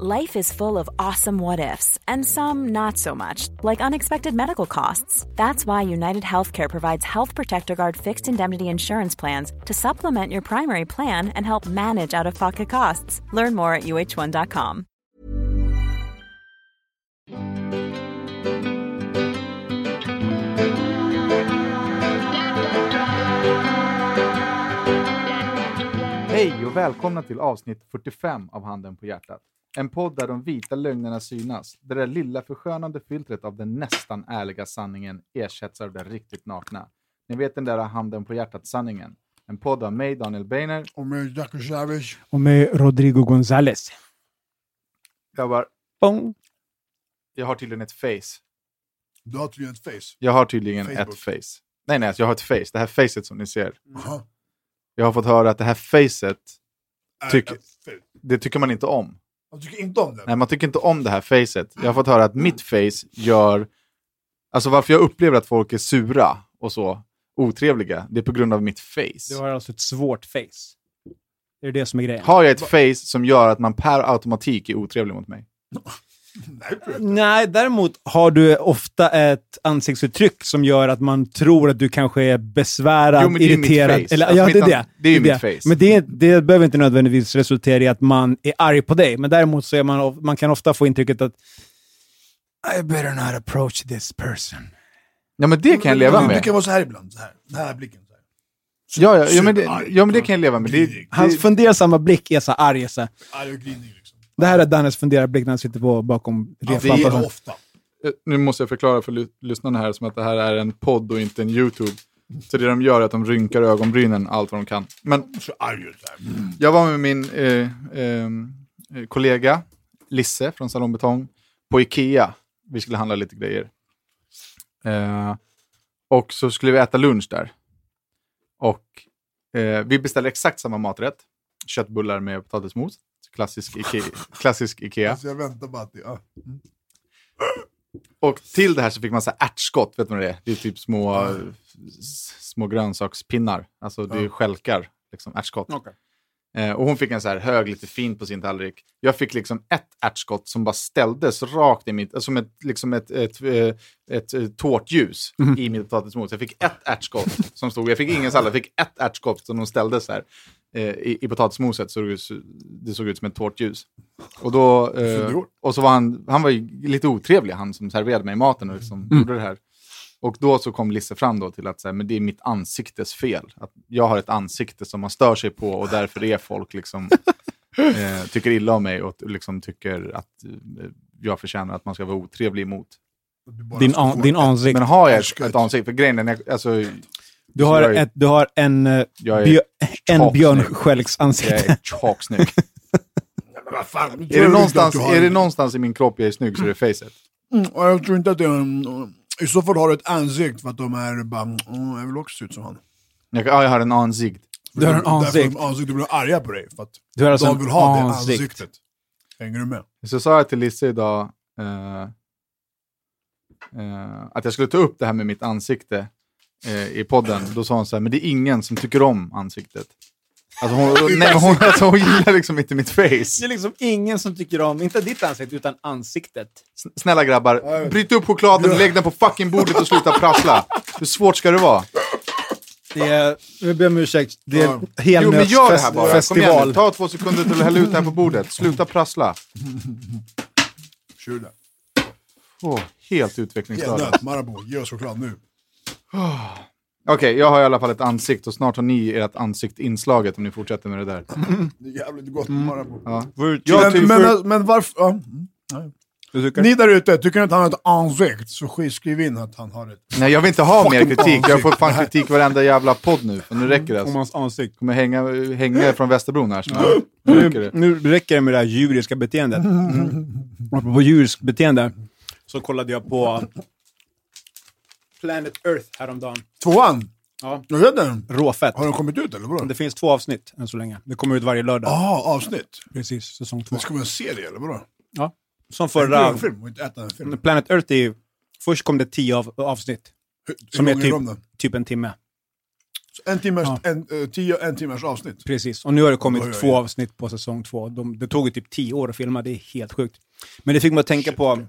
Life is full of awesome what ifs, and some not so much, like unexpected medical costs. That's why United Healthcare provides Health Protector Guard fixed indemnity insurance plans to supplement your primary plan and help manage out of pocket costs. Learn more at uh1.com. Hej och välkomna till avsnitt 45 av Handen på hjärtat. En podd där de vita lögnerna synas, där det lilla förskönande filtret av den nästan ärliga sanningen ersätts av det riktigt nakna. Ni vet den där handen på hjärtat-sanningen. En podd av mig, Daniel Beiner. Och med Jackie Chavez. Och med Rodrigo González. Grabbar, Bong. jag har tydligen ett face. Du har tydligen ett face. Jag har tydligen Facebook. ett face. Nej, nej, alltså jag har ett face. Det här facet som ni ser. Jaha. Jag har fått höra att det här facet, Tyck- det tycker man inte om. Jag tycker inte om det. Nej, man tycker inte om det här facet. Jag har fått höra att mitt face gör... Alltså varför jag upplever att folk är sura och så otrevliga, det är på grund av mitt face. Du har alltså ett svårt face. Det är det som är grejen. Har jag ett face som gör att man per automatik är otrevlig mot mig? Nej, däremot har du ofta ett ansiktsuttryck som gör att man tror att du kanske är besvärad, Jo, men det är ju mitt irriterad. face. Eller, Alltså, ja, det är det. det är ju det. mitt face. Men det, det behöver inte nödvändigtvis resultera i att man är arg på dig. Men däremot så är man, man kan ofta få intrycket att I better not approach this person. Ja, men det kan jag leva Du med. kan vara så här ibland. Så här. Den här blicken. Så här. Ja, ja, ja, men det, ja, men det kan jag leva med. Det, grinig. Hans det, fundersamma blick är så arg. Så. här. Arg och grinig. Det här är Dannes funderarblick när han sitter på, bakom Ja, det är replampan. det ofta. Eh, nu måste jag förklara för ly- lyssnarna här som att det här är en podd och inte en YouTube. Så det de gör är att de rynkar ögonbrynen allt vad de kan. Men Så arg. Jag var med min eh, ehm, eh, kollega Lisse från Salon Betong på Ikea. Vi skulle handla lite grejer. Eh, och så skulle vi äta lunch där. Och eh, vi beställde exakt samma maträtt. Köttbullar med potatismos. Klassisk Ikea. Klassisk Ikea. Alltså, jag väntar bara det... Ja. Och till det här så fick man så ärtskott, vet du vad det är? Det är typ små, eh, s- små grönsakspinnar. Alltså det är Ja. skälkar, liksom ärtskott. Eh, och hon fick en så här hög, lite fint på sin tallrik. Jag fick liksom ett ärtskott som bara ställdes rakt i mitt, som ett, liksom ett, ett, eh, ett, ett tårtljus i mitt potatismos. Jag fick ett ärtskott som stod, jag fick ingen sallad, jag fick ett ärtskott som de ställde så här eh, i, i potatismoset så det, så- det såg ut som ett tårtljus. Och, då, eh, och så var han, han var ju lite otrevlig, han som serverade mig maten och liksom gjorde det här. Och då så kom Lisse fram då till att så här, men det är mitt ansiktes fel. Att jag har ett ansikte som man stör sig på och därför är folk liksom, eh, tycker illa om mig och liksom tycker att eh, jag förtjänar att man ska vara otrevlig emot. Din, an, din ett- ansikt. Men har jag ett, ett ansikte, för grejen är, alltså, Du har, jag är- ett, du har en, jag bjö, en björnskälks jag ansikte. är tjocksnygg. Är, det någonstans, är det någonstans i min kropp jag är snygg så är det facet. Mm, jag tror inte att det är en... I så fall har du ett ansikte för att de är bara... Mm, jag vill också se ut som han. Jag, ja, jag har en ansikt. Du har en Därför ansikt. de ansikte blir arga på dig. För att Du har alltså de vill ha det ansikt. ansiktet. Hänger du med? Så sa jag till Lisse idag eh, eh, att jag skulle ta upp det här med mitt ansikte eh, i podden. Då sa hon så här, men det är ingen som tycker om ansiktet. Alltså hon, nej, hon, alltså hon gillar liksom inte mitt Det face. är liksom ingen som tycker om, inte ditt ansikte, utan ansiktet. S- Snälla grabbar, bryt upp chokladen, lägg den på fucking bordet och sluta prassla. Hur svårt ska det vara? Det är, jag ber om ursäkt, det är Jo, men gör det här bara. Kom igen helnötsfestival. Ta två sekunder till att hälla ut det här på bordet. Sluta prassla. Kör det. Åh, helt Helt utvecklingsstörda. nöt, Marabou. Ge oss choklad nu. Okej, jag har i alla fall ett ansikte och snart har ni ert ansikte inslaget om ni fortsätter med det där. Det är jävligt gott med Marabou. Ja. Jag men, tycker- men, men varför... Ja. mm, Ni där ute, tycker ni att han har ett ansikte så sk- skriv in att han har ett... Nej, jag vill inte ha mer kritik. Jag får fan kritik varenda jävla podd nu. För nu räcker det. Om hans ansikte. kommer hänga, hänga från Västerbron här snart. Nu räcker det. nu räcker det med det här djuriska beteendet. Apropå djuriskt beteende så kollade jag på Planet Earth häromdagen. Tvåan? Ja. Jag vet den. Råfett. Har den kommit ut eller vadå? Det finns två avsnitt än så länge. Det kommer ut varje lördag. Ja, avsnitt. Precis, säsong två. Det ska vara en serie eller vadå? Ja. Som En förra... film och inte äta en film. Planet Earth är ju... Först kom det tio av, avsnitt. Hur, Som hur är typ, de då? typ en timme. Så En timmars, Ja. en, eh, tio en timmars avsnitt. Precis. Och nu har det kommit Oj, oj, oj. två avsnitt på säsong två. De, det tog ju typ tio år att filma. Det är helt sjukt. Men det fick mig att tänka på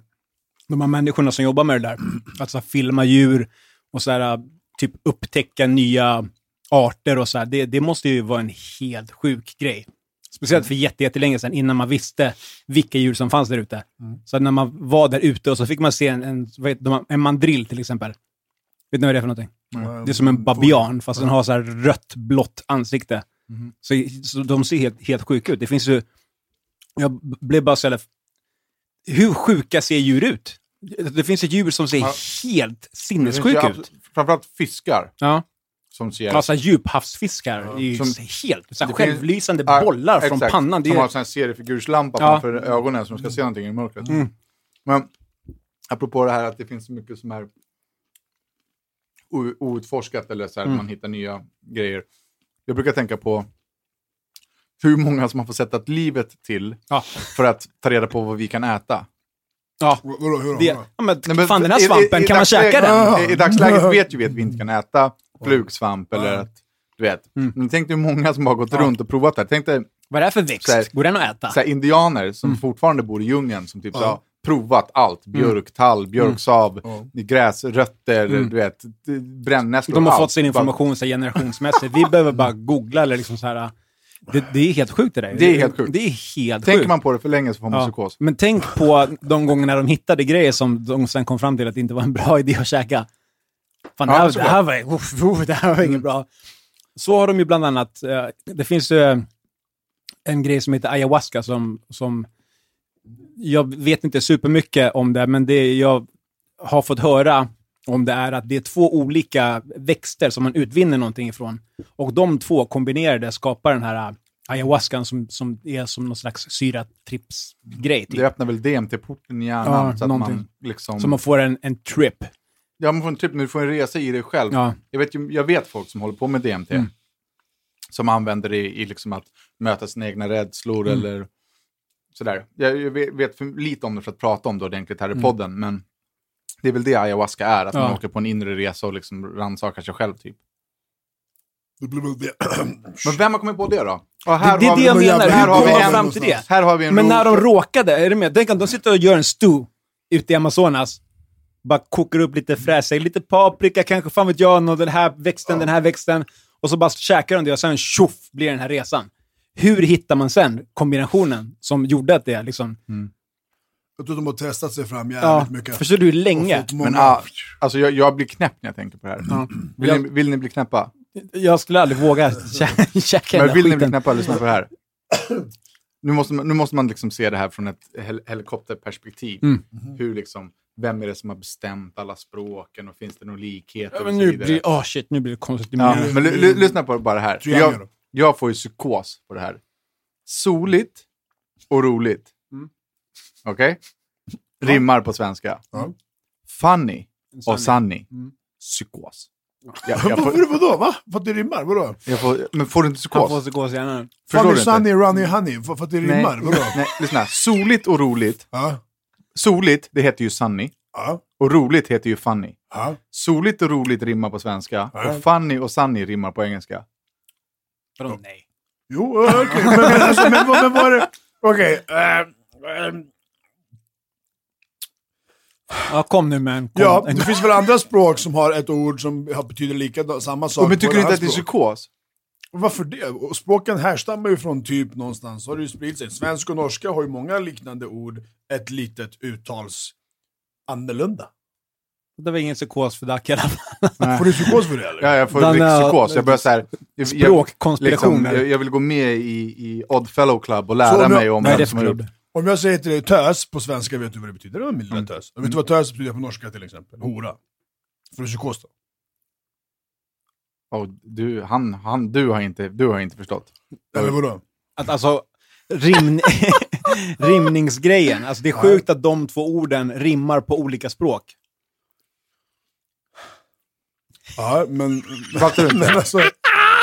de här människorna som jobbar med det där. Alltså filma djur och så här, typ upptäcka nya arter och så här. Det, det måste ju vara en helt sjuk grej. Speciellt för jätte- jättelänge sedan, innan man visste vilka djur som fanns där ute. Så när man var där ute och så fick man se en, en, en mandrill till exempel. Vet ni vad det är för någonting? Det är som en babian, fast den har så här rött, blått ansikte. Så, så de ser helt, helt sjuka ut. Det finns ju... Jag blev bara så. Hur sjuka ser djur ut? Det finns ett djur som ser Ja. helt Det finns sinnessjuk ju ut. Framförallt fiskar Ja. som ser... Alltså djuphavsfiskar. är ju Som- helt så här, Det finns- självlysande Ja, bollar från exakt. pannan. Det Som är, har en seriefigurslampa Ja. framför ögonen de ska se någonting i mörkret. Mm. Men apropå det här att det finns så mycket som är outforskat eller så här, Mm. man hittar nya grejer. Jag brukar tänka på hur många som har fått sätta livet till ja. för att ta reda på vad vi kan äta. Ja. Vadå, hur då? Det, ja, men, Nej, men fan, den här i- i- svampen, i kan man dagsläget- käka den? I, I dagsläget vet ju vi att vi inte kan äta flugsvamp eller att, du vet. Mm. Men tänk dig hur många som har gått Ja. runt och provat det här. Tänk dig Vad är det här för växt? Så här- Går den att äta? så här, indianer som fortfarande bor i djungeln som typ så Ja. har provat allt. Björk, tall, björksav, Ja. gräsrötter, Mm. du vet, brännässlor. De har allt. fått sin information så generationsmässigt. Vi behöver bara googla eller liksom så här. Det, det är helt sjukt det där. Det är helt sjukt. Det är helt Tänker sjukt. man på det för länge så får man Ja. psykos. Men tänk på de gångerna de hittade grejer som de sen kom fram till att det inte var en bra idé att käka. Fan, det, Ja, här, det, här var, uff, uff, det här var inget bra. Så har de ju bland annat, eh, det finns ju en grej som heter ayahuasca som, som jag vet inte supermycket om det, men det jag har fått höra om det är att det är två olika växter som man utvinner någonting ifrån. Och de två kombinerade skapar den här ayahuascan som, som är som någon slags syratrips-grej. Typ. Det öppnar väl DMT-porten i hjärnan Ja, så att man liksom... Så man får en, en trip. Ja, man får en typ, du får en resa i dig själv. Ja. Jag, vet, jag vet folk som håller på med DMT. Mm. Som använder det i, i liksom att möta sina egna rädslor Mm. eller sådär. Jag, jag vet, vet för lite om det för att prata om det ordentligt här i podden, men det är väl det ayahuasca är, att man Mm. Ja. åker på en inre resa och liksom rannsakar sig själv typ. Det blir väl det. Men vem har kommit på det då? Och Det, här det är har det vi, jag menar. här Hur har kom vi man en- fram till det? Här har vi en Men när de råkade, är du med? Tänk att de sitter och gör en stew ute i Amazonas. Bara kokar upp lite fräsägg, lite paprika, kanske fan vet jag, och den här växten, den här växten. Och så bara käkar de det och sen tjoff blir den här resan. Hur hittar man sen kombinationen som gjorde att det liksom... Jag tror de har testat sig fram jävligt Ja, mycket. förstår du hur länge? Många- Men ah, alltså jag, jag blir knäpp när jag tänker på det här. Ja. Vill, Jag- ni, vill ni bli knäppa? Jag skulle aldrig våga kä- käka den Men där vill ni bli skiten. knäppa, lyssna på det här. Nu måste man, nu måste man liksom se det här från ett hel helikopterperspektiv. Mm. Hur liksom, vem är det som har bestämt alla språken och finns det några likheter Ja, men nu blir åh shit, nu blir det konstigt. Ja, Men- lyssna på bara det här. Jag, jag får ju psykos på det här. Soligt och roligt. Mm. Okej? Rimmar på svenska. Ja. Funny och sunny. Mm. Psykos. Jag, jag, får, vadå? Va? För att det rimmar? Vadå? jag får, men får du inte Han psykos? får psykos i hjärnan. Funny sunny runny honey? För, för att det Nej, rimmar? Vadå? nej, lyssna. Soligt och roligt. Ja. Soligt, det heter ju sunny. Ja. Och roligt heter ju funny. Ja. Soligt och roligt rimmar på svenska. Ja. Och funny och sunny rimmar på engelska. Vadå nej? Jo, eh, okej. Men, men, alltså, men, men vad är det? Okej. eh, eh, Ja, kom nu med en... Kom. Ja, det finns väl andra språk som har ett ord som har- betyder lika, samma sak. Men tycker du inte att det är psykos? Och Varför det? Och språken härstammar ju från typ någonstans, har det ju spridit sig. Svenska och norska har ju många liknande ord, ett litet uttals annorlunda. Det var ingen psykos för Dac i alla fall. Får du psykos för det eller? Ja, jag får Den, psykos. Jag börjar så här, jag, jag, liksom, Språkkonspirationer. jag, jag vill gå med i, i Oddfellow Club och lära Så mig om vem det som har gjort? Om jag säger till dig tös på svenska, vet du vad det betyder? Det var min Mm. lilla tös. Och vet du vad tös betyder på norska till exempel? Hora. Får du psykos då? Oh, du, han, han, du, har inte, du har inte förstått. Eller vadå? Att alltså, rim, rimningsgrejen. Alltså det är sjukt att de två orden rimmar på olika språk. Ja, men... Fattar du inte? men alltså,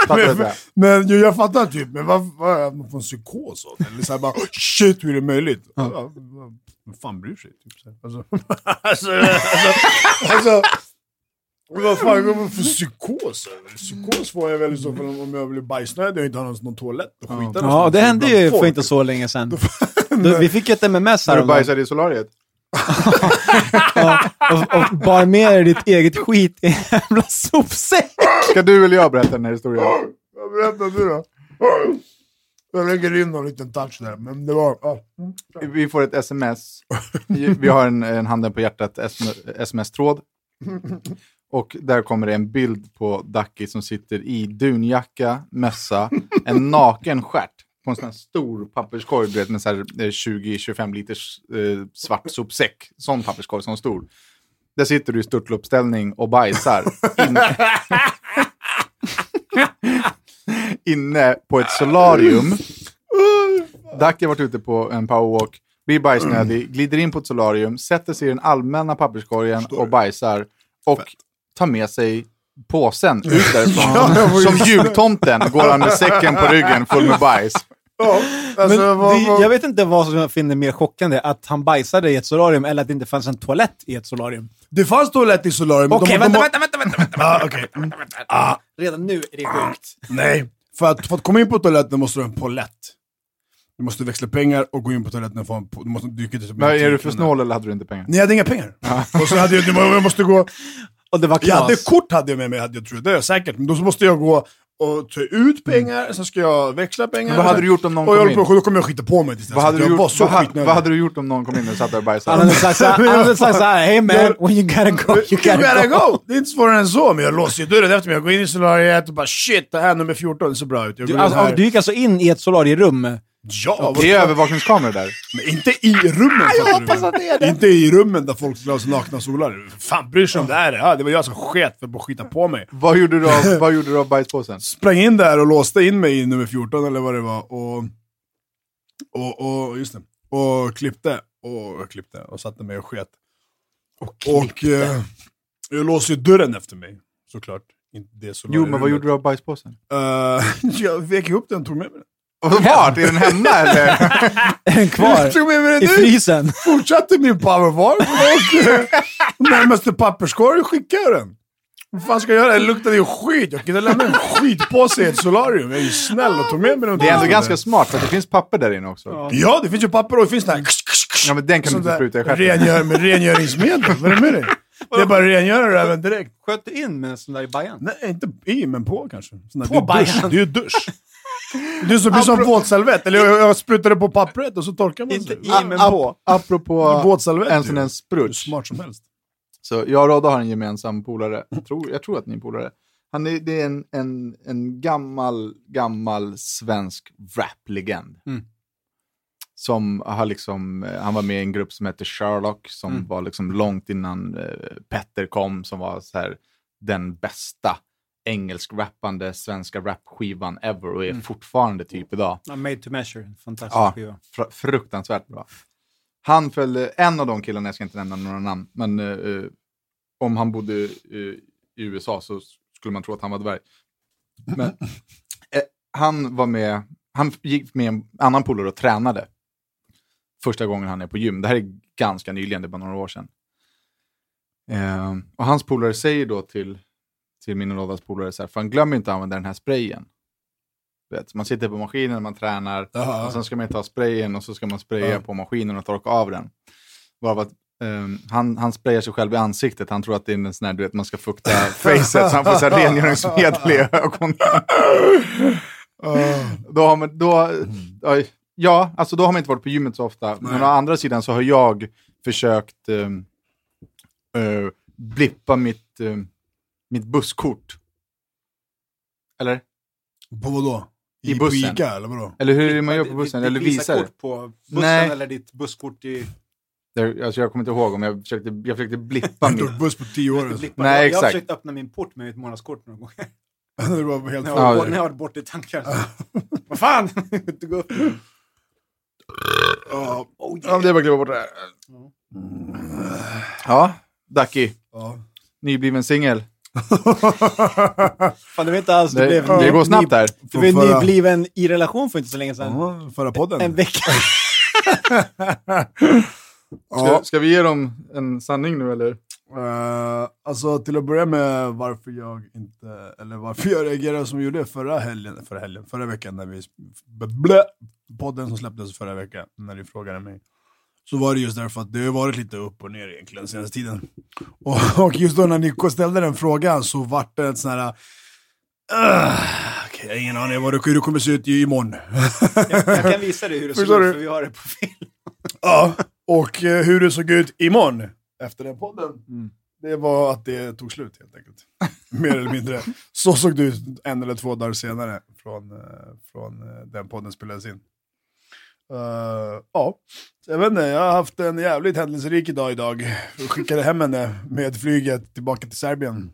Du men, men jo, jag fattar typ, men vad, vad är det man får en psykos av? Eller såhär bara, shit hur är det möjligt? Ja. Ja, Vem fan bryr sig? Typ, så alltså, alltså, alltså, alltså, vad fan går man för psykos? Psykos får jag väl i så fall om jag blir bajsnödig och inte har någon, någon toalett och skita Ja, någonstans det hände ju folk. för inte så länge sedan. Då, vi fick ju ett MMS När här du om dagen. bajsade i solariet? ja, och, och bar med dig ditt eget skit i en jävla sopsäck. Ska du eller jag berätta den här historien? Ja, Berätta du då. Jag lägger in någon liten touch där, men det var... Ja. Vi får ett sms. Vi har en, en handen på hjärtat sms-tråd. Och där kommer det en bild på Ducky som sitter i dunjacka, mössa, en naken stjärt på en sån här stor papperskorg du vet, med så här, eh, 20-25 liters eh, svart sopsäck. Sån papperskorg, sån stor. Där sitter du i störtloppsställning och bajsar. Inne, inne på ett solarium. Ducky har varit ute på en powerwalk, blir bajsnödig, glider in på ett solarium, sätter sig i den allmänna papperskorgen och bajsar. Och tar med sig påsen ut därifrån. Som jultomten går han med säcken på ryggen full med bajs. Ja, alltså, Men vad, det, vad, jag vet inte vad som jag finner mer chockande, att han bajsade i ett solarium eller att det inte fanns en toalett i ett solarium. Det fanns toalett i solarium. Okej, de vänta, vänta, vänta, vänta, vänta. Ah. Mm. Ah, Redan nu är det sjukt. nej, för att, för att komma in på toaletten måste du ha en polett. Du måste växla pengar och gå in på toaletten och få en po- Du måste dyka dit. Men är du för snål eller hade du inte pengar? Nej, jag hade inga pengar. Och så hade jag, jag måste gå... Och det var Jag hade kort hade jag med mig, hade jag tror jag. Det är jag säkert. Men då så måste jag gå och ta ut pengar, sen ska jag växla pengar. Men vad hade du gjort om någon och jag kom in? Då kommer jag skita på mig tills Vad hade, du gjort, vad, ha- skitnödig. vad hade du gjort om någon kom in och satt där och bajsade? hade han hade sagt såhär, hey man, when you gotta go, you You gotta, gotta go. go! Det är inte svårare än så, men jag låser ju dörren efter mig. Jag går in i solariet och bara shit, det här nummer 14 det ser bra ut. Jag Du, alltså, här. du gick alltså in i ett solarierum? Ja, Det är övervakningskameror där. Men inte i rummen jag hoppas att det är det. Inte i rummen där folk skulle ha så nakna solar. Fan bryr sig om det här? Ja, det var jag som sket för att skita på mig. Vad gjorde du av, vad gjorde du av bajspåsen? Sprang in där och låste in mig i nummer 14 eller vad det var. Och, och, och just det. Och klippte. Och klippte och satte mig och sket. Och, eh, jag låste ju dörren efter mig. Såklart. Inte det Jo, men vad gjorde du av bajspåsen? du? jag vek ihop den och tog med mig den. Och Vart? Är den hemma eller? Är den kvar? Tog med mig den I nu! frysen? fortsatte min eh, närmaste papperskorg skickade jag den. Vad fan ska jag göra? Det luktade ju skit. Jag kunde lämna en skitpåse i ett solarium. Jag är ju snäll och tog med mig den. Det är ändå ganska smart för att det finns papper där inne också. Ja, det finns ju papper och det finns det här... Ja, men den kan du inte spruta i stjärten. rengör, med rengöringsmedel. Vad är det med dig? Det är bara att rengöra det även direkt. Sköt du in med en sån där i bajan? Nej, inte i, men på kanske. Sån där, På det, är dusch. bajan. det är ju dusch. Är som, är som våtsalvett. Eller jag, jag sprutade på pappret och så torkar man Inte sig. i, men på. Apropå Våtsalvett en här Hur smart som helst. Så jag och Rodda har en gemensam polare. Jag tror, jag tror att ni är polare. Han är, det är en, en, en gammal, gammal svensk rap-legend. Mm. Som har liksom, han var med i en grupp som heter Sherlock, som Mm. var liksom långt innan eh, Petter kom, som var så här, den bästa engelsk-rappande svenska rapskivan ever och är Mm. fortfarande typ idag. Ja, Made to measure, fantastisk Ja, skiva. fr- fruktansvärt bra. Han följde, en av de killarna, jag ska inte nämna några namn, men eh, eh, om han bodde eh, i USA så skulle man tro att han var dvärg. Men eh, han var med, han gick med en annan polare och tränade. Första gången han är på gym. Det här är ganska nyligen, det är bara några år sedan. Eh, och hans polare säger då till, till min och Roddas polare så här, fan glöm inte att använda den här sprayen. Vet, man sitter på maskinen, man tränar, Jaha. och sen ska man ta sprayen och så ska man spraya Ja. på maskinen och torka av den. Bara att ehm, han, han sprayar sig själv i ansiktet. Han tror att det är en sån här, du vet, man ska fukta facet så han får så här rengöringsmedel i ögonen. då har man, då, oj, ja, alltså då har man inte varit på gymmet så ofta. Men å andra sidan så har jag försökt um, uh, blippa mitt, um, mitt busskort. Eller? På vadå? I bussen. På Ica eller vadå? Eller hur är man gör på bussen? Ditt Eller visar? Visakort på bussen Nej. eller ditt busskort i... Alltså jag kommer inte ihåg om jag försökte, jag försökte blippa Jag har inte buss på tio år. Alltså. Nej, jag, jag har exakt. försökt öppna min port med mitt månadskort några gånger. det var helt När Ja, jag, det- när jag har varit borta i tankar. Vad fan! Inte gå upp. Ja, Ja, det var klippa bort det här. Ja, Ducky. ja. Nybliven singel. Fan, det var inte alls... Det, Det, blev det går snabbt där. Du var Förra- nybliven i relation för inte så länge sedan. Ja, förra podden. En vecka. Ska, ska vi ge dem en sanning nu eller? eh, alltså till att börja med varför jag inte, eller varför jag reagerade som jag gjorde förra helgen, förra helgen, förra veckan när vi, blä, podden som släpptes förra veckan, när du frågade mig. Så var det just därför att det har varit lite upp och ner egentligen senaste tiden. Och, och just då när Nico ställde den frågan så vart det ett sån här... Uh, Okej, jag har ingen aning vad det, hur det kommer se ut imorgon. Jag kan visa dig hur det såg ut, för vi har det på film. Ja, och eh, hur det såg ut imorgon efter den podden. Det var att det tog slut helt enkelt. Mer eller mindre. Så såg det ut en eller två dagar senare från, eh, från eh, den podden spelades in. Eh, ja, jag vet inte, jag har haft en jävligt händelserik dag idag. Jag skickade hem henne med flyget tillbaka till Serbien.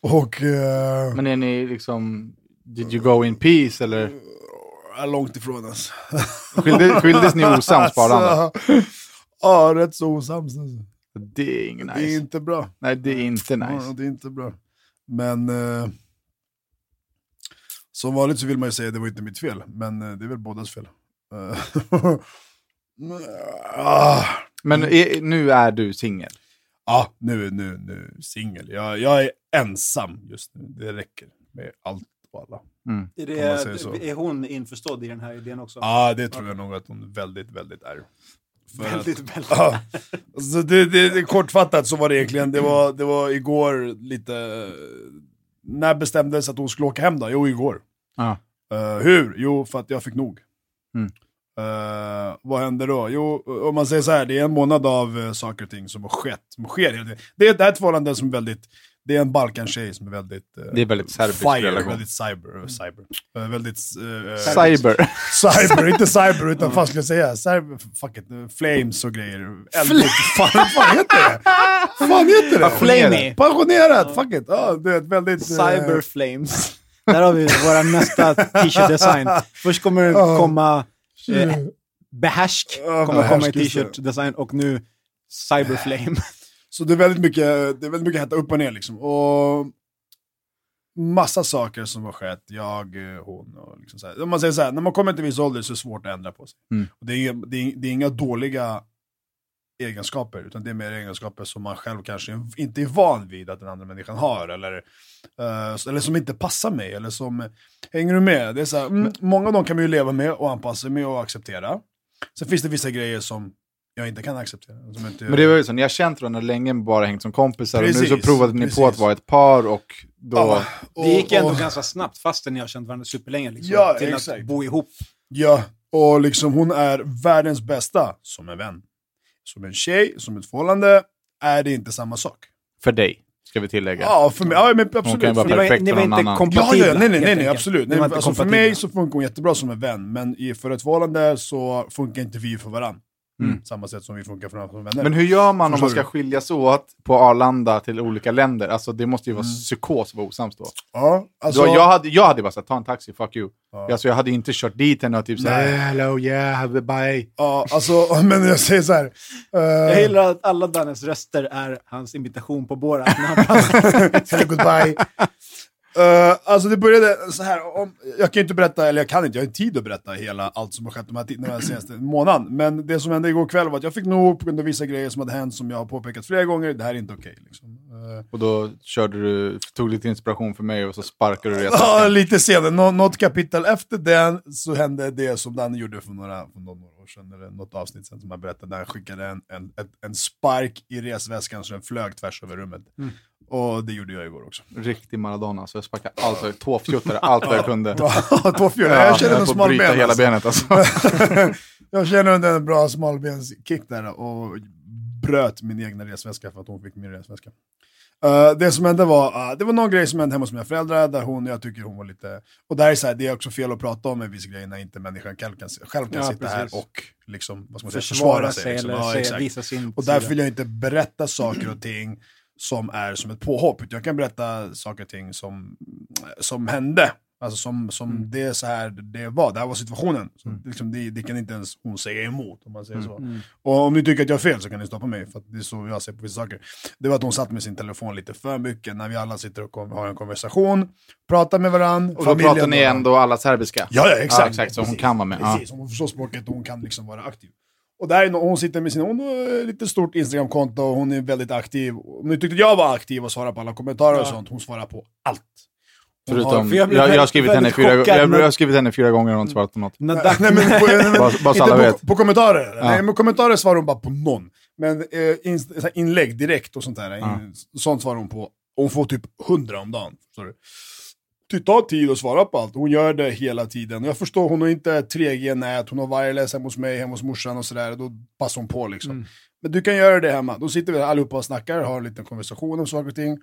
Och... eh, Men är ni liksom... Did you go in peace eller? är långt ifrån alltså. Skilde, skildes ni osams Arlanda? Alltså, Ja, rätt så osams. Alltså. Det är ingen Det är nice. inte bra. Nej, det är inte Ja, nice. det är inte bra. Men eh, som vanligt så vill man ju säga att det var inte mitt fel, men eh, det är väl bådas fel. Eh, ah, Men är, nu är du singel? Ja, nu, nu, nu singel. Jag, jag är ensam just nu. Det räcker med allt och alla. Är, säger så. det, är hon införstådd i den här idén också? Ja, det tror jag nog att hon väldigt, väldigt är. För att- Väldigt, väldigt. Ja, alltså det, det, det, kortfattat så var det egentligen, det var, det var igår lite... När bestämdes att hon skulle åka hem då? Jo, igår. Ja. Eh, hur? Jo, för att jag fick nog. Mm. Eh, vad hände då? Jo, om man säger så här, det är en månad av uh, saker och ting som har skett. Som sker. Det är det här är ett förhållande som är väldigt, det är en Balkan-tjej som är väldigt... eh, Det är väldigt serbisk fire, relation. väldigt cyber. cyber. Eh, väldigt... Cyber. Cyber, inte cyber utan vad ska jag säga? Cyber, fuck it, flames och grejer. Eld, fan, fan heter det? Fan heter det? Flamey. Passionerat, fuck it. Ja, det är väldigt... Cyber Flames. Där har vi vår nästa t-shirt-design. Först kommer det komma eh, Behärsk, kommer komma i t-shirt-design och nu Cyberflame. Så det är väldigt mycket, det är väldigt mycket hetta upp och ner liksom. Och massa saker som har skett, jag, eh, hon och liksom så här. Om man säger så här, när man kommer till viss ålder så är det svårt att ändra på sig. Mm. Och det, är, det, är, det är inga dåliga egenskaper, utan det är mer egenskaper som man själv kanske inte är van vid att den andra människan har, eller, eh, eller som inte passar mig, eller som, hänger du med? Det är så här, mm, många av dem kan man ju leva med och anpassa sig med och acceptera. Sen finns det vissa grejer som jag inte kan acceptera. Som inte, Men det var ju så, ni har känt varandra länge, bara hängt som kompisar och nu så Precis, provade ni på precis. att vara ett par och då... Ja, och- Det gick ändå och- ganska snabbt fastän ni har känt varandra superlänge. Liksom, Ja, till exakt. att bo ihop. Ja, och liksom hon är världens bästa som en vän. Som en tjej, som ett förhållande, är det inte samma sak. För dig, ska vi tillägga. Ja, för mig, ja men Hon absolut. kan ju vara För Ni var, perfekt ni för var någon inte annan. Ja, kompatibla. ja, nej, nej, nej, nej absolut. Nej, alltså för kompatibla. mig så funkar hon jättebra som en vän, men i, för ett förhållande så funkar inte vi för varandra. Samma sätt som vi funkar för som vänner. Men hur gör man om Förstår man ska du? skiljas åt på Arlanda till olika länder? Alltså det måste ju vara psykos att vara osams då. ja, alltså, då jag, hade, jag hade bara sagt, ta en taxi, fuck you. Ja. Alltså, jag hade inte kört dit henne och typ såhär, Nej. hello, yeah, bye. ja, alltså, men jag säger så här. eh, Jag gillar att alla Dannes röster är hans imitation på Borat. Hello, goodbye. Uh, alltså det började så här, om, jag kan inte berätta, eller jag kan inte, jag har inte tid att berätta hela allt som har skett de här, den här senaste månaden. Men det som hände igår kväll var att jag fick nog på grund av vissa grejer som hade hänt som jag har påpekat flera gånger, det här är inte okej. liksom. Eh, Och då körde du, tog lite inspiration för mig och så sparkade du det. Ja, lite senare, Nå, något kapitel efter den så hände det som Danne gjorde för några, för några år sedan, eller något avsnitt sen, som jag berättade, där han skickade en, en, en, spark i resväskan så den flög tvärs över rummet. Mm. Och det gjorde jag igår också. Riktig Maradona, så jag sparkade allt, vad- tåfjuttade allt vad jag kunde. Två fjorton. Ja, jag känner en smal ben. hela alltså. benet alltså. jag känner en bra smalbenskick där och bröt min egna resväska för att hon fick min resväska. Uh, det som hände var, uh, det var någon grej som hände hemma hos mina föräldrar där hon, jag tycker hon var lite, och där är så här, det är också fel att prata om en viss grej när inte människan själv kan, själv kan Ja, sitta här precis. och liksom, vad ska man säga, Försvara sig liksom. eller Ja, exakt. visa sin Och därför vill jag inte berätta saker och ting som är som ett påhopp. Jag kan berätta saker och ting som, som hände. Alltså som, som Mm. det är så här det var, det här var situationen. Så liksom det, det kan inte ens hon säga emot om man säger så. Mm. Och om ni tycker att jag har fel så kan ni stoppa mig, för det är så jag ser på vissa saker. Det var att hon satt med sin telefon lite för mycket när vi alla sitter och har en konversation, pratar med varandra. Och då pratar ni ändå alla serbiska? Ja, ja, exakt. Ja, exakt, så hon kan vara med. Ja. Precis, hon förstår språket och hon kan liksom vara aktiv. Och där är hon sitter med sin, hon har lite stort Instagramkonto och hon är väldigt aktiv. Om ni tyckte att jag var aktiv och svarade på alla kommentarer och sånt, hon svarar på allt. Förutom, för jag, jag jag, har skrivit henne fyra, jag, jag, har skrivit henne fyra gånger och hon har inte svarat på något. När Nej, men, på, nej, men, Bara- bara så alla på, vet. på kommentarer. Nej, men kommentarer svarar hon bara på någon. Men eh, in, inlägg direkt och sånt där, in, sånt svarar hon på. Och hon får typ hundra om dagen. Du? Det tar tid att svara på allt. Hon gör det hela tiden. Jag förstår, hon har inte 3G-nät, hon har wireless hemma hos mig, hemma hos morsan och sådär. Då passar hon på liksom. Men du kan göra det hemma. Då sitter vi allihopa och snackar, har en liten konversation om saker och ting.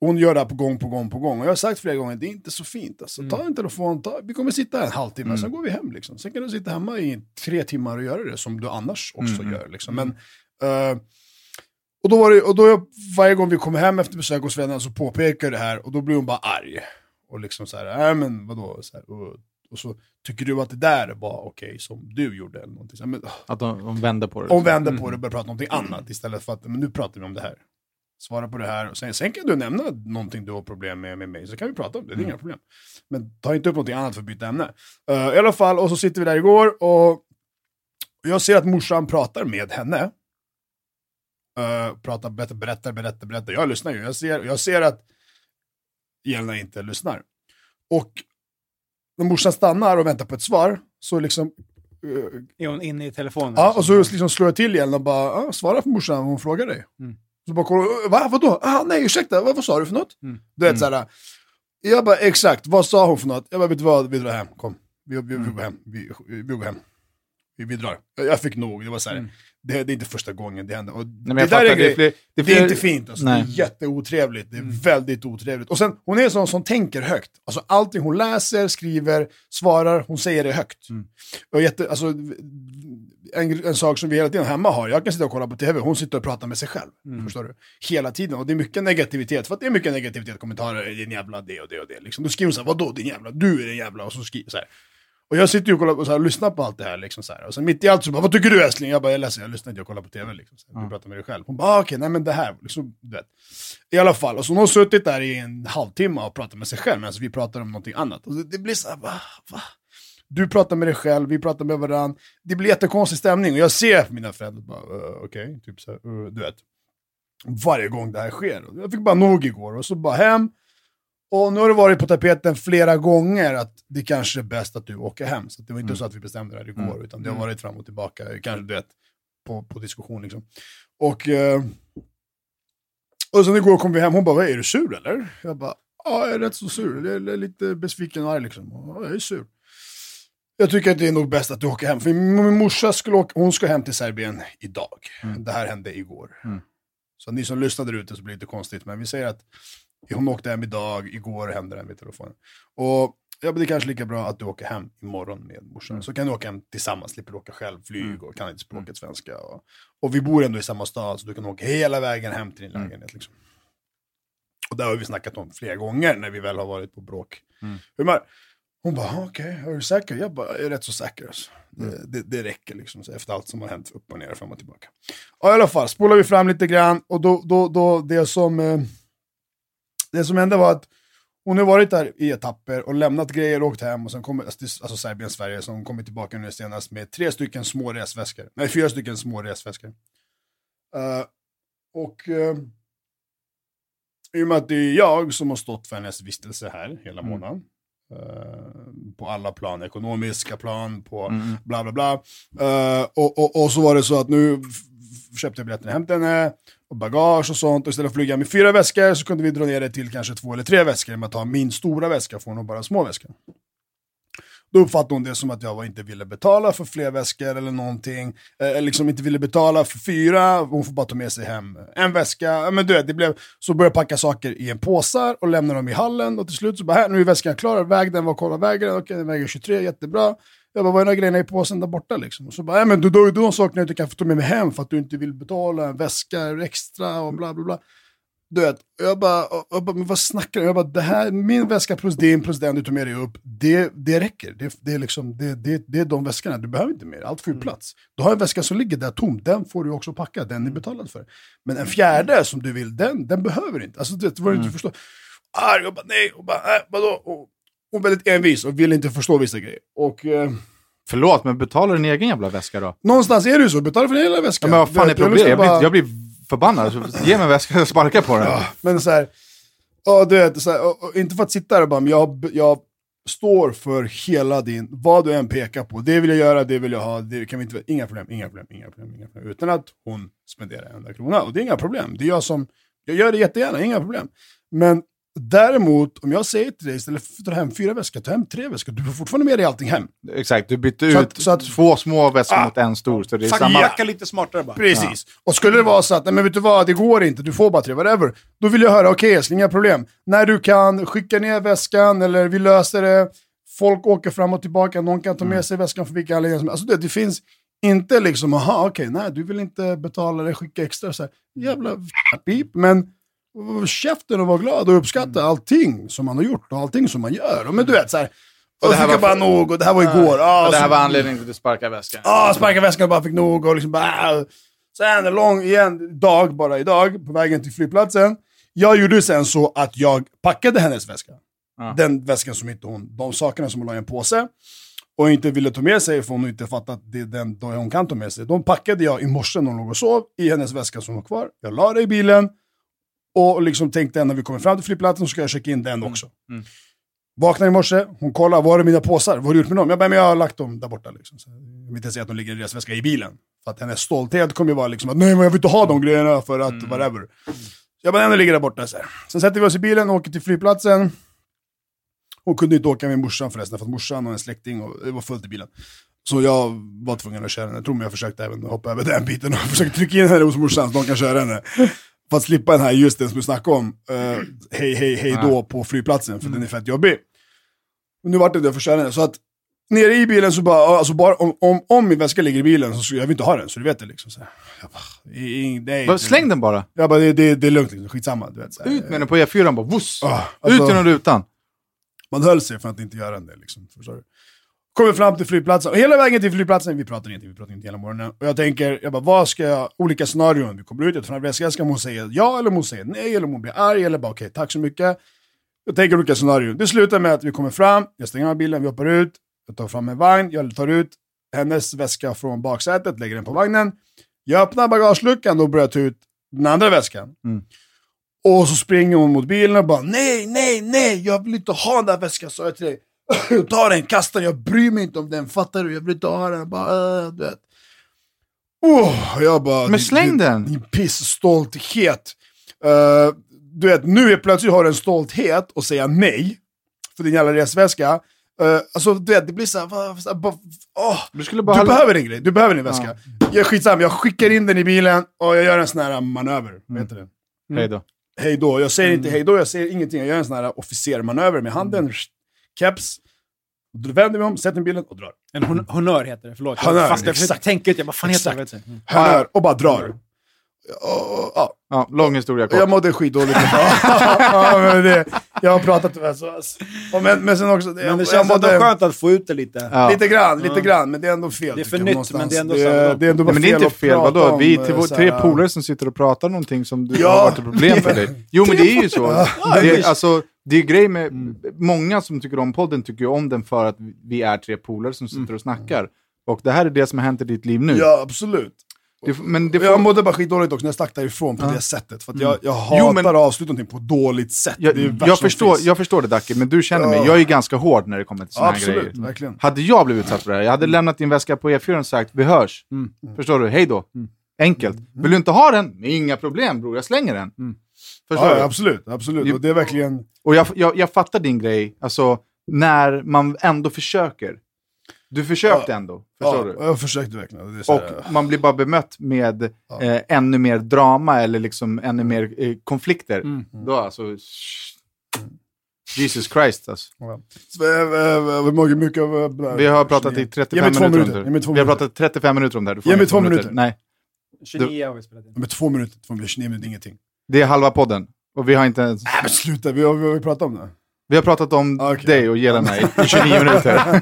Hon gör det här på gång på gång på gång. Och jag har sagt flera gånger, det är inte så fint. Alltså. Ta en telefon, ta, vi kommer sitta en halvtimme, sen går vi hem. Liksom. Sen kan du sitta hemma i tre timmar och göra det som du annars också gör. Liksom. Men, eh, och då var det, och då jag, varje gång vi kommer hem efter besök hos vännerna så påpekar jag det här och då blir hon bara arg. Och liksom så här, nej men vadå? Så här, och, och så tycker du att det där var okej som du gjorde eller någonting. Men, Att de, de vänder på det. hon vänder på det och börjar prata om någonting annat istället för att men nu pratar vi om det här. Svara på det här. Och sen, sen kan du nämna någonting du har problem med med mig, så kan vi prata om det. Det är inga problem. Men ta inte upp någonting annat för att byta ämne. Eh, I alla fall, och så sitter vi där igår och jag ser att morsan pratar med henne. Uh, pratar, berättar, berättar, berättar, berättar. Jag lyssnar ju. Jag ser, jag ser att Jelena inte lyssnar. Och när morsan stannar och väntar på ett svar, så liksom eh, Är hon inne i telefonen? Ja, och så liksom slår jag till igen och bara, ah, svara för morsan, hon frågar dig. Mm. Så bara kollar, va, vadå? Ah, nej, ursäkta, vad, vad sa du för något? Mm. Du vet såhär, jag bara, exakt, vad sa hon för något? Jag bara, vet du vad, vi drar hem, kom. Vi, vi, vi går hem, vi, vi går hem. Vi, vi drar. Jag, jag fick nog, det var såhär, det, det är inte första gången det händer. Och men det där är, det är grej, fler- det det är, fler- inte fint, alltså. det Nej. är jätteotrevligt, det är väldigt otrevligt. Och sen, hon är en sån som tänker högt. Alltså allting hon läser, skriver, svarar, hon säger det högt. Och jätte, alltså, en, en sak som vi hela tiden hemma har, jag kan sitta och kolla på tv, hon sitter och pratar med sig själv. Förstår du? Hela tiden. Och det är mycket negativitet, för att det är mycket negativitet, kommentarer, din jävla det och det och det. Liksom. Då skriver hon såhär, vadå din jävla, du är den jävla, och så skriver så här. Och jag sitter ju och, kollar, och, så här, och lyssnar på allt det här. Liksom, så här. Och sen mitt i allt så bara, vad tycker du älskling? Jag bara, jag är ledsen, jag lyssnar inte, jag kollar på tv. Liksom, så här. Du pratar med dig själv. Hon bara, ah, okej, nej men det här. Liksom, du vet. I alla fall, och så hon har suttit där i en halvtimme och pratat med sig själv medan vi pratar om någonting annat. Och det, det blir så här, va? va? Du pratar med dig själv, vi pratar med varandra. Det blir jättekonstig stämning och jag ser mina föräldrar, bara, uh, okej, typ så här, uh, du vet. Varje gång det här sker. Jag fick bara nog igår och så bara hem. Och nu har det varit på tapeten flera gånger att det kanske är bäst att du åker hem. Så det var inte så att vi bestämde det här igår, utan det har varit fram och tillbaka, kanske du vet, på, på diskussion liksom. Och, eh, och sen igår kom vi hem, hon bara, "Vad, är du sur eller? Jag bara, ja jag är rätt så sur, jag är lite besviken och arg liksom. Ja, jag är sur. Jag tycker att det är nog bäst att du åker hem, för min morsa skulle åka, hon ska hem till Serbien idag. Det här hände igår. Så ni som lyssnade ute så blir det lite konstigt, men vi säger att hon åkte hem idag, igår hände det med telefonen. Och ja, men det är kanske lika bra att du åker hem imorgon med morsan. Så kan du åka hem tillsammans, slipper du åka själv, flyg och kan inte språket svenska. Och, och vi bor ändå i samma stad, så du kan åka hela vägen hem till din lägenhet. Liksom. Och det har vi snackat om flera gånger när vi väl har varit på bråk. Humör. Hon bara, "Ah, okej, är du säker? Jag bara, jag är rätt så säker. Alltså. Det, det, det räcker liksom, så efter allt som har hänt upp och ner, fram och tillbaka. Och i alla fall, spolar vi fram lite grann och då, då, då det som... Eh, det som hände var att hon har varit där i etapper och lämnat grejer och åkt hem och sen kommer, alltså Serbien, Sverige, som kommer tillbaka nu senast med tre stycken små resväskor. Nej, fyra stycken små resväskor. Eh, och uh, i och med att det är jag som har stått för hennes vistelse här hela månaden, Eh, på alla plan, ekonomiska plan, på bla bla bla. Eh, och, och, och så var det så att nu köpte jag biljetten hem till henne, och bagage och sånt. Och istället för att flyga med fyra väskor så kunde vi dra ner det till kanske två eller tre väskor. med att ta min stora väska får hon bara små väskor. Då uppfattade hon det som att jag var inte ville betala för fler väskor eller någonting. Eh, eh, liksom inte ville betala för fyra, hon får bara ta med sig hem en väska. Men du vet, det blev, så började jag packa saker i en påsar och lämna dem i hallen. Och till slut så bara, här, nu är väskan klar, väg den, var kolla vägen, okej den väger 23, jättebra. Jag bara, vad är grejerna i påsen där borta liksom? Och så bara, ja men du då är det de sakerna jag inte kan få ta med mig hem för att du inte vill betala en väska extra och bla bla bla. Du vet, jag bara, jag bara men vad snackar du? Jag bara, det här, min väska plus din plus den du tog med dig upp, det, det räcker. Det, det, är liksom, det, det, det är de väskorna, du behöver inte mer. Allt får ju plats. Du har en väska som ligger där tom, den får du också packa, den är betalad för. Men en fjärde som du vill, den, den behöver inte. Alltså det var du inte förstå. Arg, jag bara nej, och bara, äh, vadå? Och, och väldigt envis och vill inte förstå vissa grejer. Och eh, Förlåt, men betala din egen jävla väska då. någonstans är det ju så, betala för din hela väska. Ja, men vad fan är Du problemet? Jag liksom jag blir förbannad. Så Ge mig väskan, jag och sparka på den. Ja, men så här, ja, du vet, så här, och, och, inte för att sitta där och bara, men jag, jag står för hela din, vad du än pekar på, det vill jag göra, det vill jag ha, det kan vi inte, inga problem, inga problem, inga problem, inga problem, utan att hon spenderar en enda krona. Och det är inga problem, det är jag som, jag gör det jättegärna, inga problem. Men däremot, om jag säger till dig, istället för att ta hem fyra väskor, ta hem tre väskor, du får fortfarande med dig allting hem. Exakt, du bytte Så ut att- så att- två små väskor Ah. mot en stor. Så det är samma... jacka lite smartare bara. Precis. Och skulle det vara så att, nej men vet du vad, det går inte, du får bara tre, whatever. Då vill jag höra, okej älskling, inga problem. När du kan, skicka ner väskan, eller vi löser det. Folk åker fram och tillbaka, någon kan ta med sig väskan för vilka anledningar som Alltså det, det finns inte liksom, aha, okej, nej, du vill inte betala det, skicka extra. Så här, jävla pip, men käften och var glad och uppskatta allting som man har gjort och allting som man gör. Och, men du vet, så här, och det här var bara nog, och det här var igår. Ah, Och det här så- var anledningen till att du sparkade väskan. ah, sparka väskan och bara fick nog och liksom bara... äh. Sen en lång igen dag, bara idag, på vägen till flygplatsen. Jag gjorde sen så att jag packade hennes väska. Ja. Den väskan som inte hon, de sakerna som hon la i en påse. Och inte ville ta med sig för hon inte fattat att det är den dag hon kan ta med sig. De packade jag i morse när hon låg och sov i hennes väska som var kvar. Jag la det i bilen. Och liksom tänkte när vi kommer fram till flygplatsen så ska jag checka in den också. Vaknar i morse, hon kollar, var är mina påsar? Vad har du gjort med dem? Jag bara, men jag har lagt dem där borta. Liksom. Så jag vill inte säga att de ligger i deras väska i bilen. För att hennes stolthet kommer ju vara liksom att nej men jag vill inte ha de grejerna för att whatever. Så jag bara, nej men de ligger där borta. Så här. Sen sätter vi oss i bilen och åker till flygplatsen. Hon kunde inte åka med morsan förresten, för att morsan och en släkting, och det var fullt i bilen. Så jag var tvungen att köra henne. Jag tror mig jag försökte även hoppa över den biten och försökte trycka in henne hos morsan så de kan köra henne. För att slippa den här just den som du snackade om, eh, hej hej hej då på flygplatsen, för den är fett jobbig. Men nu vart det det för köra henne. Så att nere i bilen så bara, alltså bara om, om, om min väska ligger i bilen så skulle jag vill inte ha den, så du vet det liksom. Så. Jag bara, i- nej, Bara Släng den bara. Jag bara, det, det, det är lugnt liksom, skitsamma. Du vet, så. Ut med den på E4, bara vuss. Ah, alltså- Ut genom rutan. Man höll sig för att inte göra det. Liksom, förstår du? Kommer fram till flygplatsen, och hela vägen till flygplatsen, vi pratar inte, vi pratar inte hela morgonen. Och jag tänker, jag bara, vad ska jag, olika scenarion, vi kommer ut, jag tar fram väskan, ska hon säga ja eller hon säger nej, eller hon blir arg, eller bara okej, tack så mycket. Jag tänker olika scenarion. Det slutar med att vi kommer fram, jag stänger av bilen, vi hoppar ut, jag tar fram en vagn, jag tar ut hennes väska från baksätet, lägger den på vagnen. Jag öppnar bagageluckan och börjar ta ut den andra väskan. Och så springer hon mot bilen och bara nej, nej, nej, jag vill inte ha den där väskan, sa jag till dig. Ta den, kasta den, jag bryr mig inte om den, fattar du? Jag vill inte ha den. Jag bara, äh, du vet. Oh, jag bara, Men släng det- den. Din pissstolthet. Uh, du vet, nu är plötsligt har du en stolthet att säga nej för din jävla resväska. Uh, alltså du vet, det blir såhär, så åh, Du skulle bara du ha- behöver din grej, du behöver din väska. Jag är skitsam, jag skickar in den i bilen och jag gör en sån här manöver. Mm. Vad heter det? Hej då. hej då. Jag säger Mm. inte hej då, jag säger ingenting. Jag gör en sån här officermanöver med handen, keps. Då vänder vi om, sätter mig i bilen och drar. En hon honör heter det, förlåt. Honör, jag fastnade, jag exakt. tänker inte, jag bara, fan heter det? Hör och bara drar. Och, och, ja, Ja, lång historia kort. jag mådde skitdåligt. ja, men det, jag har pratat tyvärr så. och Men, men sen också, Men det jag, känns jag ändå skönt att få ut det lite. Ja. lite grann, lite grann, men det är ändå fel. Det är för nytt, någonstans. men det är ändå det, är- det är ändå bara Nej, men det är inte fel, vadå? om, Vi så tre polare som sitter och pratar någonting som du Ja. har varit ett problem för dig. Jo men det är ju så. Det är, alltså, det är grej med, många som tycker om podden tycker ju om den för att vi är tre polare som sitter och snackar. Och det här är det som har hänt i ditt liv nu. Ja, absolut. Det, men det får, Jag mådde bara skitdåligt också när jag stack därifrån på det sättet. För att jag, jag hatar Jo, men- att avsluta någonting på ett dåligt sätt. jag, jag, förstår, jag förstår det Dacke, men du känner mig. Ja. Jag är ganska hård när det kommer till sådana här grejer. verkligen. Hade jag blivit utsatt för det här, jag hade lämnat din väska på E4 och sagt vi hörs. Förstår du? Hej då. Enkelt. Vill du inte ha den? Inga problem bror, jag slänger den. Förstår Ja, du? ja, absolut, absolut. Och det är verkligen... Och jag, jag, jag fattar din grej, alltså när man ändå försöker. Du försökte ändå, förstår Ja, du? jag försökte verkligen. Det är så Och här, man blir bara bemött med eh, ännu mer drama eller liksom ännu mer eh, konflikter. Då alltså... sh- Jesus Christ alltså. ja. Äh, äh, hur mycket, mycket av... Vi har pratat i Ge 35 mig två minuter, minuter. om det. Vi har minuter. pratat 35 minuter om det här. Du får Ge mig två minuter. Nej, 29 har vi spelat in. Med två minuter, två minuter, 29 minuter, ingenting. det är halva podden. Och vi har inte ens... Nej men sluta, vi har, vi har pratat om det. Vi har pratat om Okej. dig och Jelena i i 29 minuter.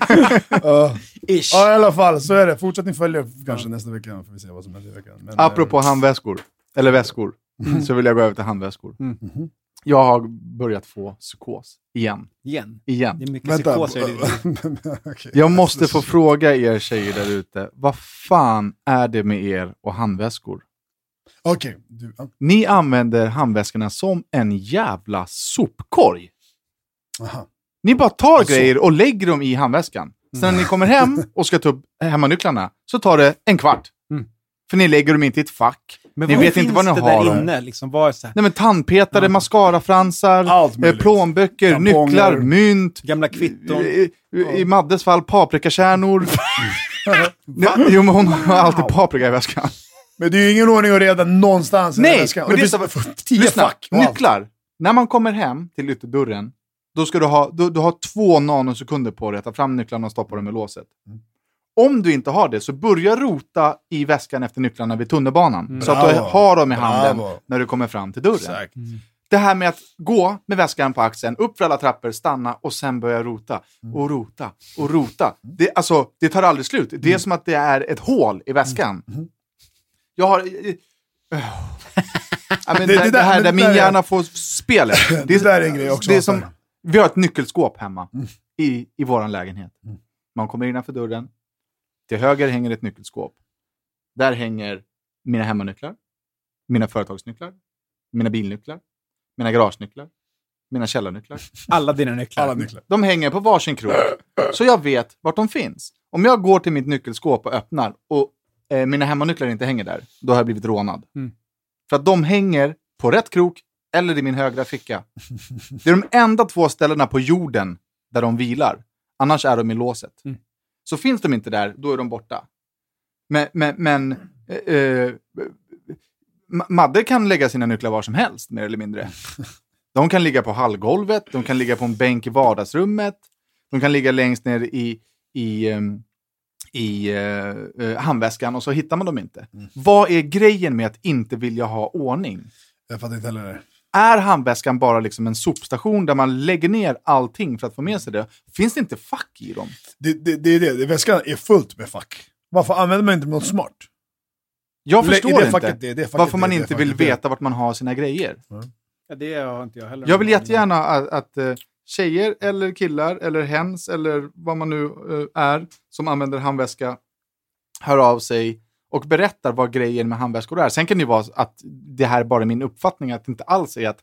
Ish. Ja i alla fall, så är det. Fortsättning följer kanske nästa vecka, får vi se vad som händer i veckan. Men, Apropå eh, handväskor, eller väskor, Mm. så vill jag gå över till handväskor. Mhm. Jag har börjat få psykos. Igen. Igen. Igen. Det är mycket Vänta. psykoser i livet. Okej. Jag måste få fråga er tjejer där ute, vad fan är det med er och handväskor? Okej, du. Ni använder handväskorna som en jävla sopkorg. Aha. Ni bara tar Alltså. grejer och lägger dem i handväskan. Sen när ni kommer hem och ska ta upp hemmanycklarna så tar det en kvart. Mm. För ni lägger dem inte i ett fack. Men ni vad vet inte vad ni finns det har. där inne? Liksom, vad Nej men tandpetare, mascarafransar, Allt eh, plånböcker, Tamponger. nycklar, mynt. gamla kvitton? I, i, I Maddes fall paprikakärnor. Jo men hon har alltid paprika i väskan. Men det är ju ingen ordning och reda någonstans i den här Nej, väskan. men Och det är så, tio fack nycklar. När man kommer hem till ytterdörren, då ska du ha, du, du har två nanosekunder på dig att ta fram nycklarna och stoppa dem i låset. Mm. Om du inte har det, så börja rota i väskan efter nycklarna vid tunnelbanan. Så att du har dem i handen Bravo. när du kommer fram till dörren. Exakt. Det här med att gå med väskan på axeln, upp för alla trappor, stanna och sen börja rota. Mm. Och rota och rota. Det, alltså, det tar aldrig slut. Det är Mm. som att det är ett hål i väskan. Jag har... Ja, men det, Det- det det, där- här men där det min där är- hjärna får spelet. Det där är en grej också, Det är som, vi har ett nyckelskåp hemma Mm. i, i vår lägenhet. Man kommer innanför dörren. Till höger hänger ett nyckelskåp. Där hänger mina hemmanycklar, mina företagsnycklar, mina bilnycklar, mina garagenycklar, mina källarnycklar. Alla dina nycklar. Alla nycklar. De hänger på varsin krok, så jag vet vart de finns. Om jag går till mitt nyckelskåp och öppnar och eh, mina hemmanycklar inte hänger där, då har jag blivit rånad. Mm. För att de hänger på rätt krok eller i min högra ficka. Det är de enda två ställena på jorden där de vilar. Annars är de i låset. Mm. Så finns de inte där, då är de borta. Men, men, men eh, eh, Ma- Madde kan lägga sina nycklar var som helst, mer eller mindre. De kan ligga på hallgolvet, de kan ligga på en bänk i vardagsrummet, de kan ligga längst ner i, i, ehm, i eh, eh, handväskan och så hittar man dem inte. Vad är grejen med att inte vilja ha ordning? Jag fattar inte heller det. Är handväskan bara liksom en sopstation där man lägger ner allting för att få med sig det? Finns det inte fack i dem? Det, det, det är det, väskan är fullt med fack. Varför använder man inte något smart? Jag förstår det inte facket, det- det facket, varför man det- det inte vill facket, det- veta vart man har sina grejer. Ja, det har inte jag heller. Jag vill jättegärna att, att eh, tjejer eller killar eller hens eller vad man nu eh, är som använder handväska hör av sig och berättar vad grejen med handväskor är. Sen kan det ju vara att det här är bara min uppfattning, att det inte alls är att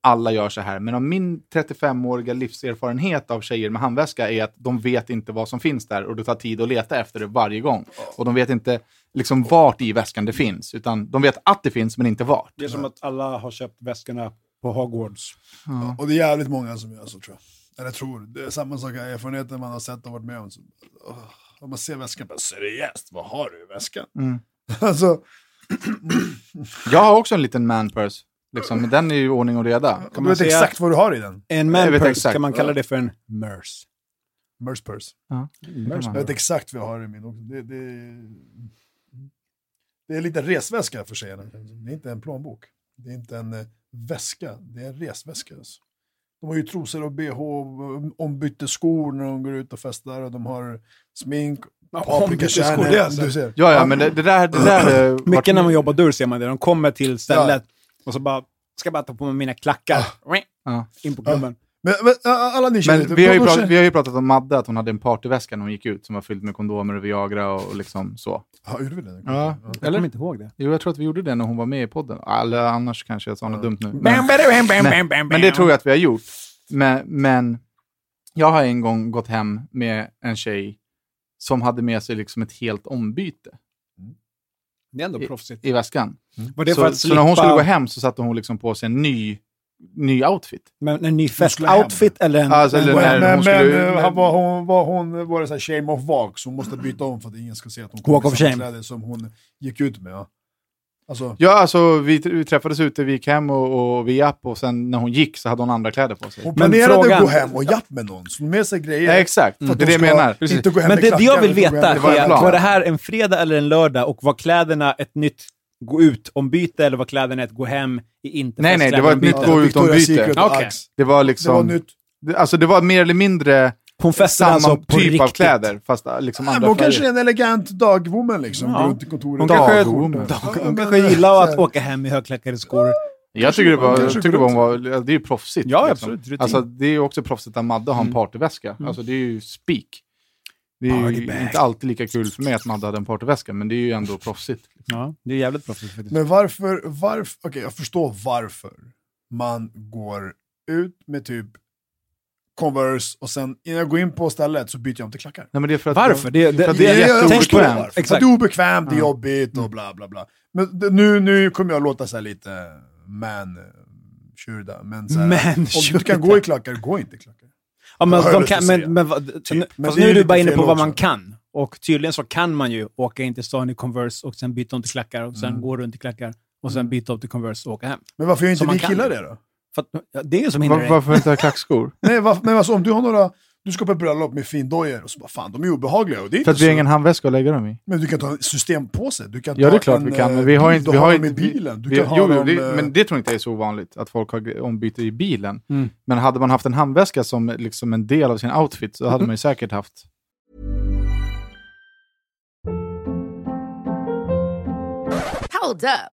alla gör så här. Men om min 35-åriga livserfarenhet av tjejer med handväska är att de vet inte vad som finns där och det tar tid att leta efter det varje gång. Och de vet inte liksom vart i väskan det finns, utan de vet att det finns men inte vart. Det är som att alla har köpt väskorna på Hogwarts. Och det är jävligt många som gör så tror jag. Eller tror, det är samma sak, erfarenheten man har sett och varit med om. Så, åh, om man ser väskan, bara seriöst, vad har du i väskan? Mm. alltså, Jag har också en liten manpurse, liksom, men den är ju ordning och reda. du man vet säga- exakt vad du har i den. En manpurse, kan man kalla det för en MERS? Merce purse. Ja, Jag vet exakt vad jag har i min också. Det, det, det är lite resväska för tjejerna. Det är inte en plånbok. Det är inte en eh, väska, det är en resväska. Alltså. De har ju trosor och bh, ombytte skor när de går ut och festar och de har smink, paprikakärnor. ser. Ja, ja, men det, det där... Det där eh, Mycket vart- när man jobbar dörr ser man det. De kommer till stället och så bara, ska bara ta på mig mina klackar. Ja. In på klubben. Men, men alla ni känner Men vi har, ju pratat, vi har ju pratat om Madde, att hon hade en partyväska när hon gick ut som var fylld med kondomer och Viagra och liksom så. Ja, gjorde vi det? Ja. Jag kommer inte ihåg det. Jo, jag tror att vi gjorde det när hon var med i podden. Eller annars kanske jag sa något dumt nu. Men, Bam, bam, bam, bam, bam, bam, men det tror jag att vi har gjort. Men, men jag har en gång gått hem med en tjej som hade med sig liksom ett helt ombyte Det är ändå proffsigt. i väskan. Var det så, för att så när hon slippa- skulle gå hem så satte hon liksom på sig en ny, ny outfit. Men en ny festoutfit eller en... Alltså, eller en när- Men, men, hon skulle- men han var hon, var hon var det så här shame of walk, så hon måste byta om för att ingen ska se att hon Walk kom i of samma shame. kläder som hon gick ut med. Ja. Alltså, Ja, alltså vi, vi träffades ute, vi gick hem och, och vi japp och sen när hon gick så hade hon andra kläder på sig. hon Men planerade frågan- att gå hem och japp med någon, så med sig grejer. Ja, exakt, att det är det jag menar. Precis. Inte gå hem Men det, det jag vill veta var är, var det här en fredag eller en lördag och var kläderna ett nytt gå ut-ombyte eller var kläderna ett gå hem i inte Nej, nej, det var ett nytt gå ut- Victoria's byte. Secret och Okej. Axe. Det var Det var liksom... nytt. Det, alltså det var mer eller mindre Hon festade samma alltså på typ riktigt. av kläder, fast äh, liksom Ja, andra hon kanske är en elegant dagwoman liksom, Ja. går runt i kontoret. Hon kanske, hon, Ja, hon kanske eh, gillar att åka hem i högklackade skor. Jag tycker det var, jag tycker det var, det är ju proffsigt. Ja, liksom. absolut. Rutin. Alltså det är ju också proffsigt att Madde har en Mm. partyväska. Alltså det är ju speak. Det är ju inte alltid lika kul för mig att Madde hade en partyväska, men det är ju ändå proffsigt. Ja, det är jävligt proffsigt faktiskt. Men varför, varför, okej jag förstår varför man går ut med typ Converse och sen innan jag går in på stället så byter jag om till klackar. Nej, men det är för att Varför? Det, det, För att det, det är på det. är obekvämt, det är jobbigt och bla bla bla. Men det- nu, nu kommer jag låta så här lite man tjurda, men så här, Man om du inte kan gå i klackar, gå inte i klackar. Ja, men de kan, men, men, Typ. nu- Men nu är du bara inne på vad också. man kan. Och tydligen så kan man ju åka in till stan i Converse och sen byta om till klackar och sen gå runt i klackar och sen byta om till Converse och åka hem. Men varför gör inte vi killar det då? För att, ja, det är ju som hindrar Var, varför inte ha klackskor? Nej, varför, men alltså om du har några, du ska på ett bröllop med findojor och så bara fan de är obehagliga och det är För att vi har ingen handväska att lägga dem i. Men du kan ta en systempåse, du kan Ja, ta det är klart en, vi kan, eh, men vi har inte... du Vi har dem inte i bilen. Du vi, kan ha jo, dem, det, eh, men det tror jag inte är så ovanligt, att folk har ombyte i bilen. Mm. Men hade man haft en handväska som liksom en del av sin outfit så hade man ju säkert haft... Hold up.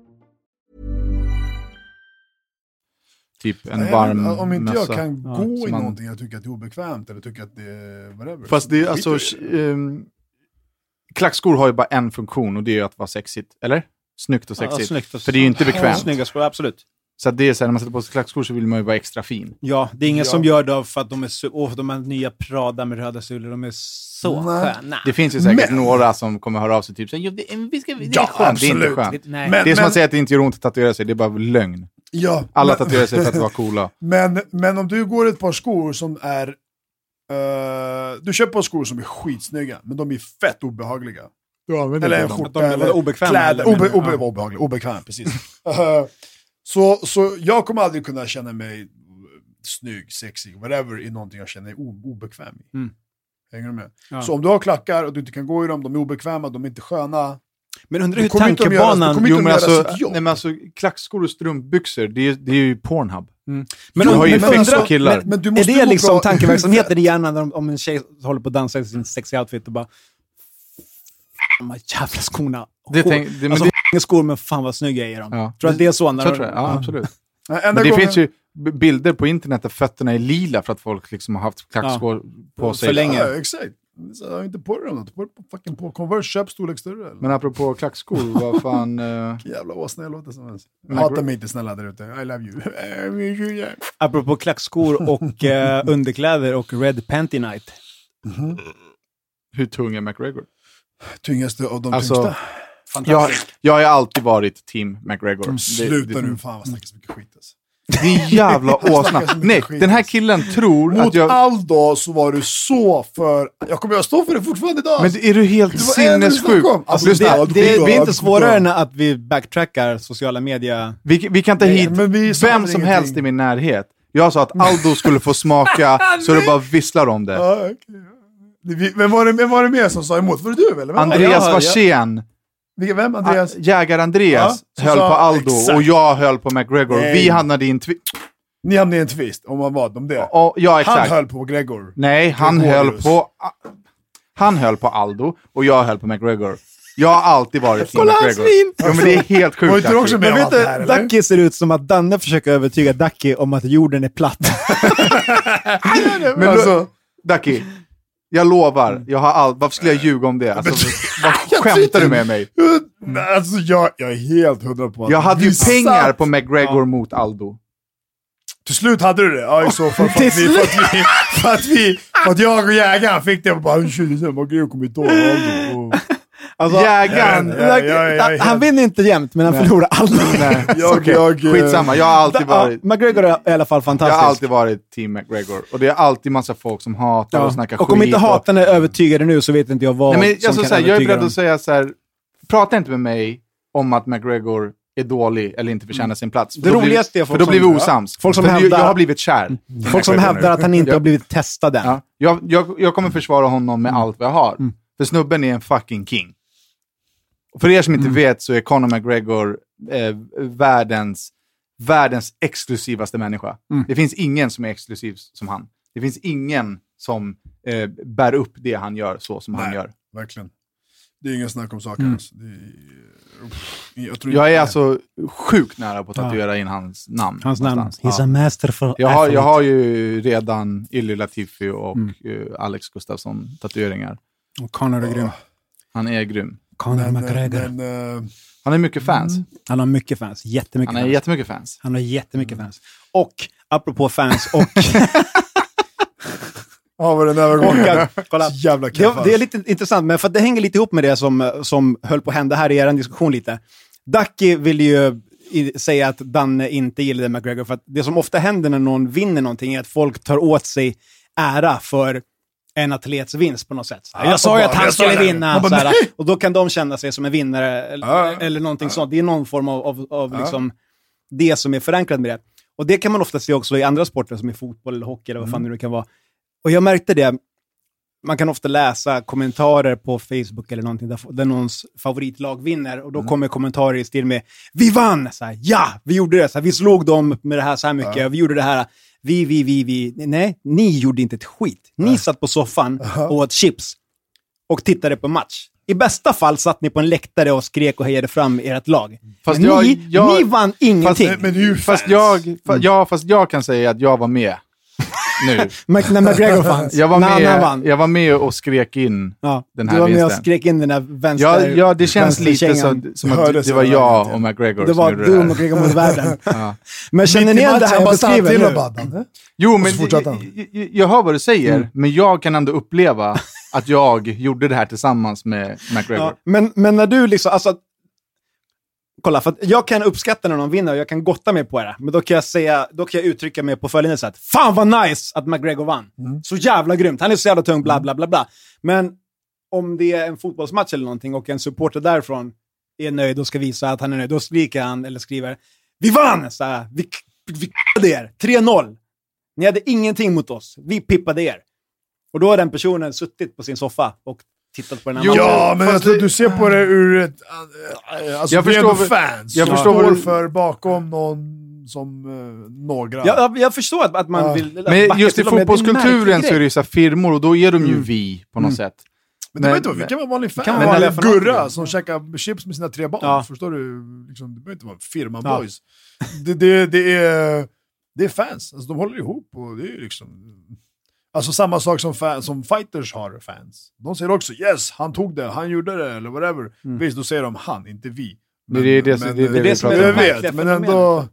Typ en Nej, varm men Om inte jag mössa. kan Ja, gå i man- någonting jag tycker att det är obekvämt eller tycker att det är whatever. Fast det är så alltså... det. ehm, klackskor har ju bara en funktion och det är ju att vara sexigt. Eller? Snyggt och Ja, sexigt. snyggt och För det är ju inte Ja, bekvämt. snygga skor, absolut. Så att det är så här, när man sätter på sig klackskor så vill man ju vara extra fin. Ja, det är ingen Ja. som gör det för att de är så, åh, de här nya Prada med röda sulor, de är så Nej. sköna. Det finns ju säkert Men- några som kommer höra av sig typ så här, "Jo, det, vi ska, det är Ja, skönt, det är inte absolut. skönt. Men- Det är som att säga att det inte gör ont att tatuera sig, det är bara lögn. Ja, Alla men- tatuerar sig för att vara coola. Men, men om du går ett par skor som är... eh, du köper ett par skor som är skitsnygga, men de är fett obehagliga. Eller en skjorta, är eller obekväma, kläder. eller? Obe, Ja. obe, obehagliga, obekväm, precis. Eh, så, så jag kommer aldrig kunna känna mig snygg, sexig, whatever, i någonting jag känner mig o- obekväm i. Mm. Hänger du med? Ja. Så om du har klackar och du inte kan gå i dem, de är obekväma, de är inte sköna. Men undrar Det hur göra- det tankebanan... kommer Jo, men göra alltså, nej, men alltså, klackskor och strumpbyxor, det är, det är ju Pornhub. Men, Du har ju men alltså- killar. men- men du är måste det gå liksom bra tankeverksamheten i hjärnan om, om en tjej håller på att dansa i sin sexy outfit och bara... De här jävla skorna. Det tänk- det- men alltså, det- inga skor, men fan vad snygga är i dem. Ja. Tror du att det är så? När Så de- tror jag, ja, absolut. Enda Men det gången- finns ju bilder på internet där fötterna är lila för att folk liksom har haft klackskor på sig. För länge. Ja, exakt. Så jag har inte på dig dem. Ta på fucking på Converse, köp storlek större. Eller? Men apropå klackskor, vad fan... eh, Vilken jävla åsna jag låter som helst. Hata mig inte snälla där ute. I love you. Apropå klackskor och eh, underkläder och Red Panty Night. Hur tung är McGregor? Tyngaste av de Alltså, tyngsta. Jag, jag har alltid varit team McGregor. Sluta det, nu, fan vad snackar så mycket skit alltså. Din jävla åsna. Nej, den här killen tror Mot att jag... Aldo så var du så för... Jag kommer att stå för det fortfarande idag. Men är du helt sinnessjuk? Alltså, Lyssna, det- Det, det, är inte svårare än att vi backtrackar sociala medier. vi, vi kan ta hit vem som ingenting. helst i min närhet. Jag sa att Aldo skulle få smaka så det bara visslar om det. Det- vi- Vem var, det, vem var det mer som sa emot? Var det du eller? Andreas. Warsén, vem? Andreas? jägar-Andreas, Ja, höll sa- på Aldo exakt. och jag höll på McGregor. Nej. Vi hamnade i en tvist. Ni hamnade i en tvist om vad vad om det. Ja, Han exakt. höll på Gregor. Nej, han Gregorius. höll på... Han höll på Aldo och jag höll på McGregor. Jag har alltid varit team Kolla hans McGregor. svin! Ja, men det är helt Var sjukt. inte du också med Men vet det här? Ducky ser ut som att Danne försöker övertyga Ducky om att jorden är platt. Men alltså, Ducky, jag lovar. Jag har all... Varför skulle jag ljuga om det? Alltså, vad skämtar du med mig? Nej, Alltså jag, jag är helt hundra på att Jag hade ju pengar satt- på McGregor mot Aldo. Till slut hade du det? Ja, i så fall. För att, vi, för, att vi, för, att vi, för att jag och jägaren fick det och bara "Tjugo, sen var Gregor kommer inte ihåg Aldo. Och- Alltså, Jägaren! Ja, ja, ja, ja, ja. Han vinner inte jämt, men han förlorar aldrig. Nej, Jag- okej. jag, eh, Skitsamma, jag har alltid varit... McGregor är i alla fall Jag fantastisk. har alltid varit team McGregor. Och det är alltid massa folk som hatar och snackar skit. och om inte hatarna är övertygade nu så vet inte jag vad Nej, men som alltså, kan så här, jag är beredd dem. att säga så här, prata inte med mig om att McGregor är dålig eller inte förtjänar sin plats. För Det roligaste är folk För då blir vi osams. folk som för hävdar- Jag har blivit kär. Folk som hävdar att han inte har blivit testad än. Ja, jag, jag, jag kommer försvara honom med allt vad jag har. Mm. För snubben är en fucking king. Och för er som inte Mm. vet så är Conor McGregor eh, världens, världens exklusivaste människa. Mm. Det finns ingen som är exklusiv som han. Det finns ingen som eh, bär upp det han gör så som han Nej. gör. Verkligen. Det är ingen snack om saken. Mm. Alltså. Det är, jag, tror Jag är inte- alltså sjukt nära på att tatuera in hans namn. Hans namn. He's Ja. a masterful Jag har, jag har ju redan Illy Latifi och Mm. eh, Alex Gustafsson tatueringar. Och Conor är grym. Han är grym. Conor Men, McGregor. men, eh, Han har mycket fans. Han har mycket fans. Jättemycket Han har fans. jättemycket fans. Han har jättemycket fans. Och, apropå fans och... Ja, vad den där och gången. att, kolla, jävla det, det är lite intressant, men för att det hänger lite ihop med det som, som höll på att hända här i er diskussion lite. Ducky vill ju i, säga att Danne inte gillade McGregor, för att det som ofta händer när någon vinner någonting är att folk tar åt sig ära för en atlets vinst på något sätt. Här, jag sa ju att han skulle vinna. Bara, så här, nej. och då kan de känna sig som en vinnare eller, Ja. eller någonting sånt. Det är någon form av, av, av liksom, det som är förankrat med det. Och det kan man ofta se också i andra sporter som i fotboll eller hockey eller vad fan det nu kan vara. Och jag märkte det, man kan ofta läsa kommentarer på Facebook eller någonting där, där någons favoritlag vinner och då kommer kommentarer i stil med “Vi vann!” så här, “Ja, vi gjorde det!” så här, “Vi slog dem med det här så här mycket, vi gjorde det här.” Vi, vi, vi, vi. Nej, ni gjorde inte ett skit. Ni satt på soffan och åt chips och tittade på match. I bästa fall satt ni på en läktare och skrek och hejade fram ert lag. Fast Men jag- ni, jag- ni vann ingenting. Men, men ju Fast jag, fa, ja, fast jag kan säga att jag var med nu. När McGregor fanns. Jag var, när han med, vann. jag var med och skrek in Ja, den du här var med och vinsten. skrek in den här vänster... Ja, ja, det känns lite som, som att Hördes det var jag och McGregor Det som var gjorde du det och här. McGregor mot världen. Ja. Men känner ni igen det här han jag beskriver nu? Jo, men han. jag hör vad du säger, Mm. men jag kan ändå uppleva att jag gjorde det här tillsammans med McGregor. Ja, men, men när du liksom, alltså... Kolla, för jag kan uppskatta när någon vinner och jag kan gotta mig på det. Men då kan jag säga, då kan jag uttrycka mig på följande sätt. Fan vad nice att McGregor vann! Så jävla grymt! Han är så jävla tung, bla bla bla bla. Men om det är en fotbollsmatch eller någonting och en supporter därifrån är nöjd och ska visa att han är nöjd, då skriker han eller skriver Vi vann! Så här, vi vi k***ade er! 3-0! Ni hade ingenting mot oss. Vi pippade er. Och då har den personen suttit på sin soffa och tittat på den matchen. Ja, men jag tror det- du ser på det ur ett... äh, Alltså, Jag vi är förstår fans. jag förstår står väl- för bakom någon som uh, några. Ja, jag, jag förstår att, att man Ja. vill... Men just i det en fotbollskulturen så är det ju så firmor och då är de ju Mm. vi på något sätt. Men det Men- behöver inte vara, vi kan vara vanlig fan. kan Men vara vanliga Gurra fanatiker. som käkar chips med sina tre barn. Ja. Förstår du? Liksom, det behöver inte vara firma Ja. boys. Det, det, det, är, det är fans. Alltså, de håller ihop och det är liksom... Alltså samma sak som, fan, som fighters har fans. De säger också yes, han tog det, han gjorde det, eller whatever. Visst, då säger de han, inte vi. Det är det- det är det eh, vi Det som är det vet, men ändå...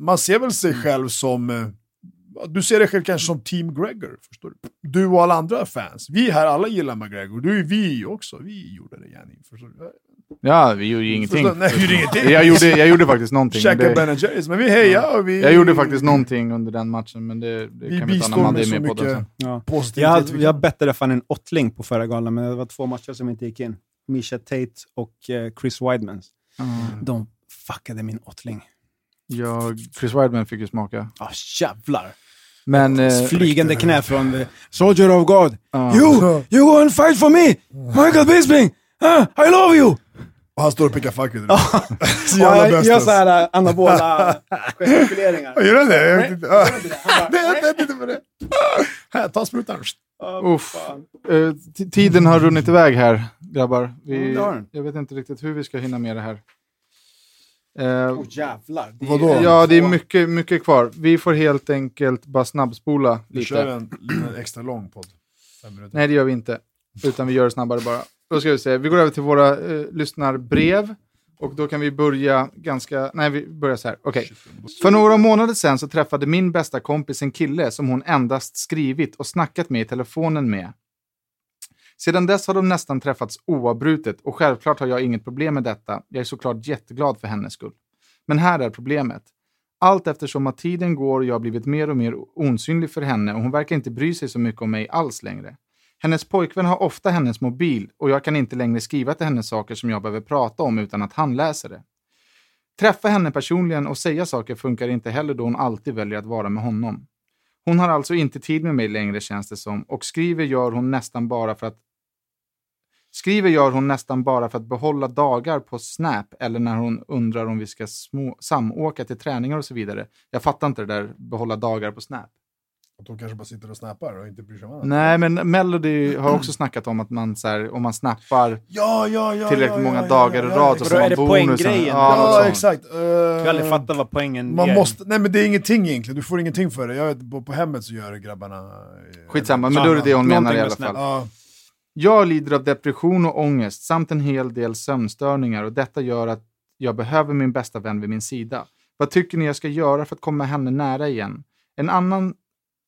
Man ser väl sig själv som... eh, Du ser dig själv kanske som Team Gregor, förstår du? du och alla andra fans. Vi här, alla gillar McGregor. Du är vi också. Vi gjorde det, Jenny. Förstår du? Ja, vi gjorde ju ingenting. Förstår- Nej, vi gjorde ingenting. Jag gjorde, jag gjorde faktiskt någonting. men Käka det- Ben Jerrys, men vi hejar och vi... Jag gjorde faktiskt någonting under den matchen, men det, det Vi kan vi ta när man med är så med på mycket det. Ja. positivitet. Jag, jag bettade fan en åttling på förra galan, men det var två matcher som inte gick in. Misha Tate och eh, Chris Weidman. De fuckade min åttling. Ja, Chris Weidman fick ju smaka. Ah, jävlar! Men... Eh, Flygande knä från the Soldier of God. ja. You! You go and fight for me! Michael Bisping! Ah, I love you! Och han står och pickar fuck ut. Så jävla jag bäst. gör såhär ganabola gestikuleringar. Gör han det? Jag vet inte. Ah. Nej, jag vet inte på det. Här, ta sprutan. Uff. Eh, tiden har runnit iväg här, grabbar. Vi, Mm, jag vet inte riktigt hur vi ska hinna med det här. Eh, Åh jävlar. Det är- Vadå? ja, det är mycket, mycket kvar. Vi får helt enkelt bara snabbspola Vi kör lite. en, en extra lång podd. Fem minuter. Nej, det gör vi inte. Utan vi gör det snabbare bara. Då ska vi se. Vi går över till våra eh, lyssnarbrev. Och då kan vi börja ganska... Nej, vi börjar så här. Okej. För några månader sedan så träffade min bästa kompis en kille som hon endast skrivit och snackat med i telefonen med. Sedan dess har de nästan träffats oavbrutet och självklart har jag inget problem med detta. Jag är såklart jätteglad för hennes skull. Men här är problemet. Allt eftersom att tiden går och jag har blivit mer och mer osynlig för henne och hon verkar inte bry sig så mycket om mig alls längre. Hennes pojkvän har ofta hennes mobil och jag kan inte längre skriva till henne saker som jag behöver prata om utan att han läser det. Träffa henne personligen och säga saker funkar inte heller då hon alltid väljer att vara med honom. Hon har alltså inte tid med mig längre känns det som och skriver gör hon nästan bara för att Skriver gör hon nästan bara för att behålla dagar på Snap eller när hon undrar om vi ska små, samåka till träningar och så vidare. Jag fattar inte det där behålla dagar på Snap. Att de kanske bara sitter och snappar och inte bryr sig om annat. Nej, men Melody har också snackat om att man så här, om man snappar Ja, ja, ja. tillräckligt ja, många dagar i ja, rad ja, så Vadå, får är man poänggrejen? Ja, exakt. Uh, Jag har aldrig fattat vad poängen Man ger. måste, nej men det är ingenting egentligen, du får ingenting för det. Jag på, på hemmet så gör grabbarna... eh, Skitsamma, men då är det det hon menar i alla fall. Ja, Jag lider av depression och ångest samt en hel del sömnstörningar och detta gör att jag behöver min bästa vän vid min sida. Vad tycker ni jag ska göra för att komma henne nära igen? En annan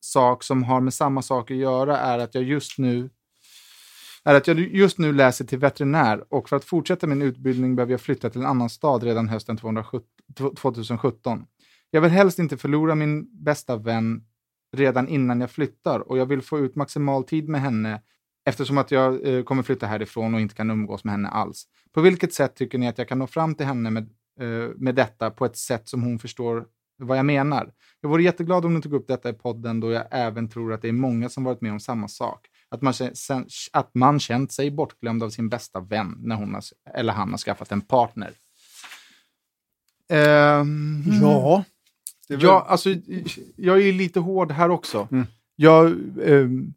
sak som har med samma sak att göra är att jag just nu är att jag just nu läser till veterinär och för att fortsätta min utbildning behöver jag flytta till en annan stad redan hösten 2017. Jag vill helst inte förlora min bästa vän redan innan jag flyttar och jag vill få ut maximal tid med henne eftersom att jag eh, kommer flytta härifrån och inte kan umgås med henne alls. På vilket sätt tycker ni att jag kan nå fram till henne med, eh, med detta på ett sätt som hon förstår vad jag menar? Jag vore jätteglad om ni tog upp detta i podden då jag även tror att det är många som varit med om samma sak. Att man, att man känt sig bortglömd av sin bästa vän när hon har, eller han har skaffat en partner. Ehm, Ja. det ja, alltså, jag är lite hård här också. Mm. Jag, ehm,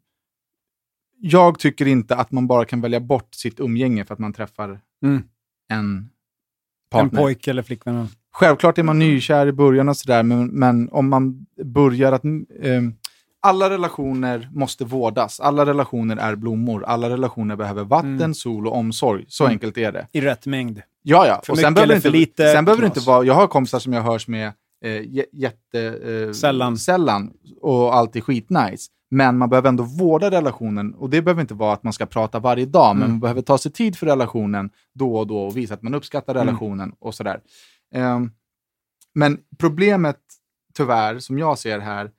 jag tycker inte att man bara kan välja bort sitt umgänge för att man träffar Mm. en En partner. pojke eller flickvän. Självklart är man nykär i början och sådär, men, men om man börjar att... ehm, alla relationer måste vårdas. Alla relationer är blommor. Alla relationer behöver vatten, Mm. sol och omsorg. Så Mm. enkelt är det. I rätt mängd. Ja, ja. För och sen behöver, inte, lite, sen behöver det inte vara... Jag har kompisar som jag hörs med eh, jä- jätte... Eh, Sällan. Sällan. Och alltid skitnice. Men man behöver ändå vårda relationen. Och det behöver inte vara att man ska prata varje dag, men Mm. man behöver ta sig tid för relationen då och då och visa att man uppskattar Mm. relationen och sådär. Ehm, men problemet, tyvärr, som jag ser här,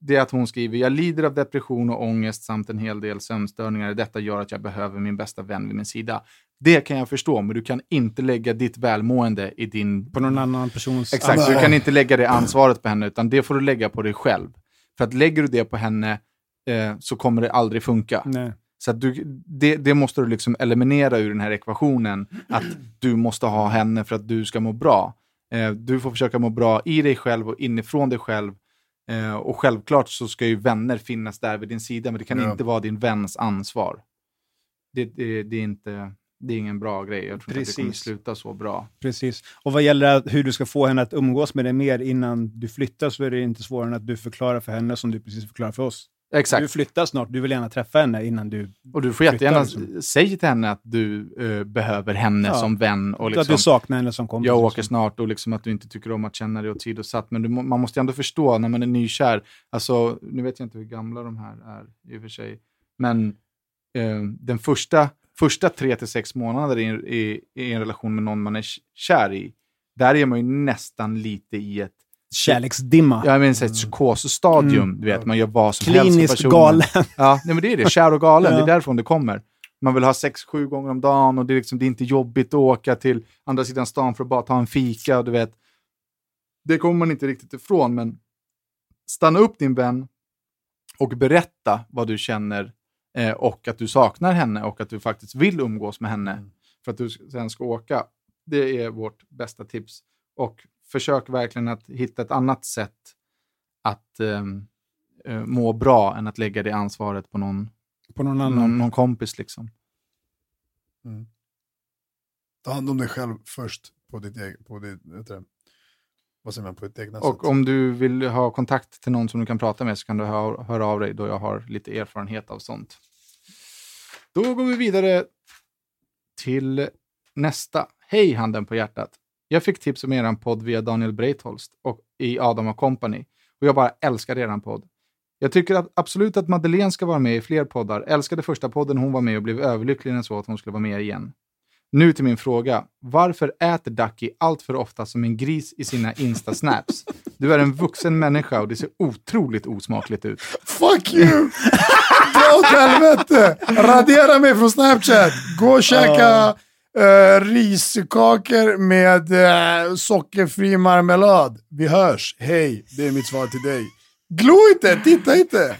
det är att hon skriver, jag lider av depression och ångest samt en hel del sömnstörningar. Detta gör att jag behöver min bästa vän vid min sida. Det kan jag förstå, men du kan inte lägga ditt välmående i din... På någon annan persons Exakt, du kan inte lägga det ansvaret på henne, utan det får du lägga på dig själv. För att lägger du det på henne eh, så kommer det aldrig funka. Nej. Så du, det, det måste du liksom eliminera ur den här ekvationen, att du måste ha henne för att du ska må bra. Eh, du får försöka må bra i dig själv och inifrån dig själv. Eh, och självklart så ska ju vänner finnas där vid din sida, men det kan Ja. inte vara din väns ansvar. Det, det, det, är inte, det är ingen bra grej. Jag tror inte att det kommer sluta så bra. Precis. Och vad gäller hur du ska få henne att umgås med dig mer innan du flyttar så är det inte svårare än att du förklarar för henne som du precis förklarar för oss. Exakt. Du flyttar snart, du vill gärna träffa henne innan du... Och du får jättegärna liksom. säga till henne att du eh, behöver henne Ja. som vän. Och Att liksom, du saknar henne som kompis. jag åker liksom. snart och liksom att du inte tycker om att känna dig åsidosatt. Men du, man måste ändå förstå när man är nykär. Alltså, nu vet jag inte hur gamla de här är i och för sig. Men eh, den första, första tre till sex månader i, en- i, i en relation med någon man är kär i, där är man ju nästan lite i ett Kärleksdimma. jag menar, så här ett psykosstadium. Mm. Du vet, man gör vad som helst Kliniskt för personen. galen. Ja, nej, men det är det. Kär och galen, Ja. det är därifrån det kommer. Man vill ha sex, sju gånger om dagen och det är, liksom, det är inte jobbigt att åka till andra sidan stan för att bara ta en fika. Och du vet. Det kommer man inte riktigt ifrån, men stanna upp din vän och berätta vad du känner eh, och att du saknar henne och att du faktiskt vill umgås med henne för att du sen ska åka. Det är vårt bästa tips. Och försök verkligen att hitta ett annat sätt att ehm, eh, må bra än att lägga det ansvaret på någon, På någon annan. någon, någon kompis. Liksom. Ta hand om dig själv först på ditt eget, på ditt, vad säger man, på ditt egna Och sätt. om du vill ha kontakt till någon som du kan prata med så kan du hö- höra av dig då jag har lite erfarenhet av sånt. Då går vi vidare till nästa. Hej handen på hjärtat. Jag fick tips om er podd via Daniel Breitholst och i Adam och Company. Och jag bara älskar er podd. Jag tycker att absolut att Madeleine ska vara med i fler poddar. Älskade första podden hon var med och blev överlycklig när jag såg att hon skulle vara med igen. Nu till min fråga. Varför äter Ducky allt för ofta som en gris i sina Insta-snaps? Du är en vuxen människa och det ser otroligt osmakligt ut. Fuck you! Dra åt helvete! Radera mig från Snapchat! Gå och käka eh, riskakor med eh, sockerfri marmelad. Vi hörs, hej. Det är mitt svar till dig. Glo inte, titta inte!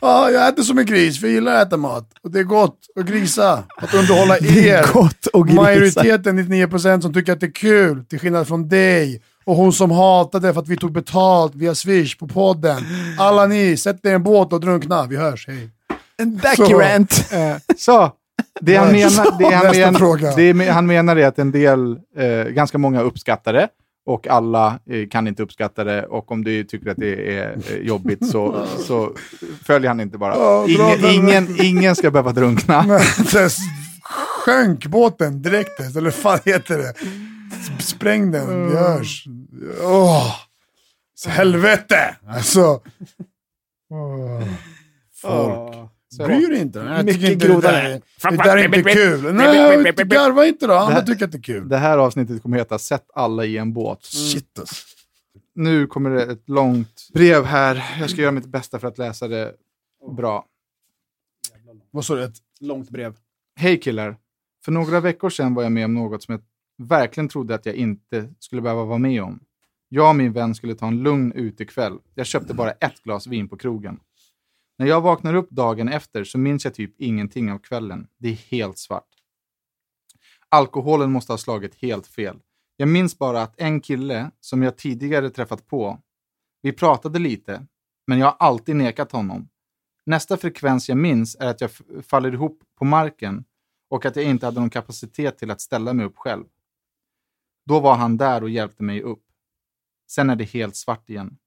Ja, jag äter som en gris, för jag gillar att äta mat. Och det är gott att grisa, att underhålla er. Gott och grisa. Majoriteten, 99% som tycker att det är kul, till skillnad från dig. Och hon som hatade för att vi tog betalt via Swish på podden. Alla ni, sätt er i en båt och drunkna. Vi hörs, hej. En Ducky rant. Eh, så, det han, menar, det han, nästa men, fråga. det han menar är att en del, eh, ganska många uppskattar det och alla eh, kan inte uppskatta det och om du tycker att det är eh, jobbigt så, så följer han inte bara. Ingen, ingen, ingen ska behöva drunkna. Sjönk båten direkt, eller vad fan heter det? Spräng den, hörs. Åh, så helvete! Alltså. Åh, folk. Bryr dig inte. Jag tycker Mycket inte det groda där, där. det där är inte kul. Nej, garva inte då. Andra tycker att det är kul. Det här avsnittet kommer heta Sätt alla i en båt. Shit alltså. Nu kommer det ett långt brev här. Jag ska göra mitt bästa för att läsa det bra. Vad sa du? Ett- Långt brev. Hej killar! För några veckor sedan var jag med om något som jag verkligen trodde att jag inte skulle behöva vara med om. Jag och min vän skulle ta en lugn utekväll. Jag köpte bara ett glas vin på krogen. När jag vaknar upp dagen efter så minns jag typ ingenting av kvällen. Det är helt svart. Alkoholen måste ha slagit helt fel. Jag minns bara att en kille som jag tidigare träffat på, vi pratade lite, men jag har alltid nekat honom. Nästa frekvens jag minns är att jag faller ihop på marken och att jag inte hade någon kapacitet till att ställa mig upp själv. Då var han där och hjälpte mig upp. Sen är det helt svart igen.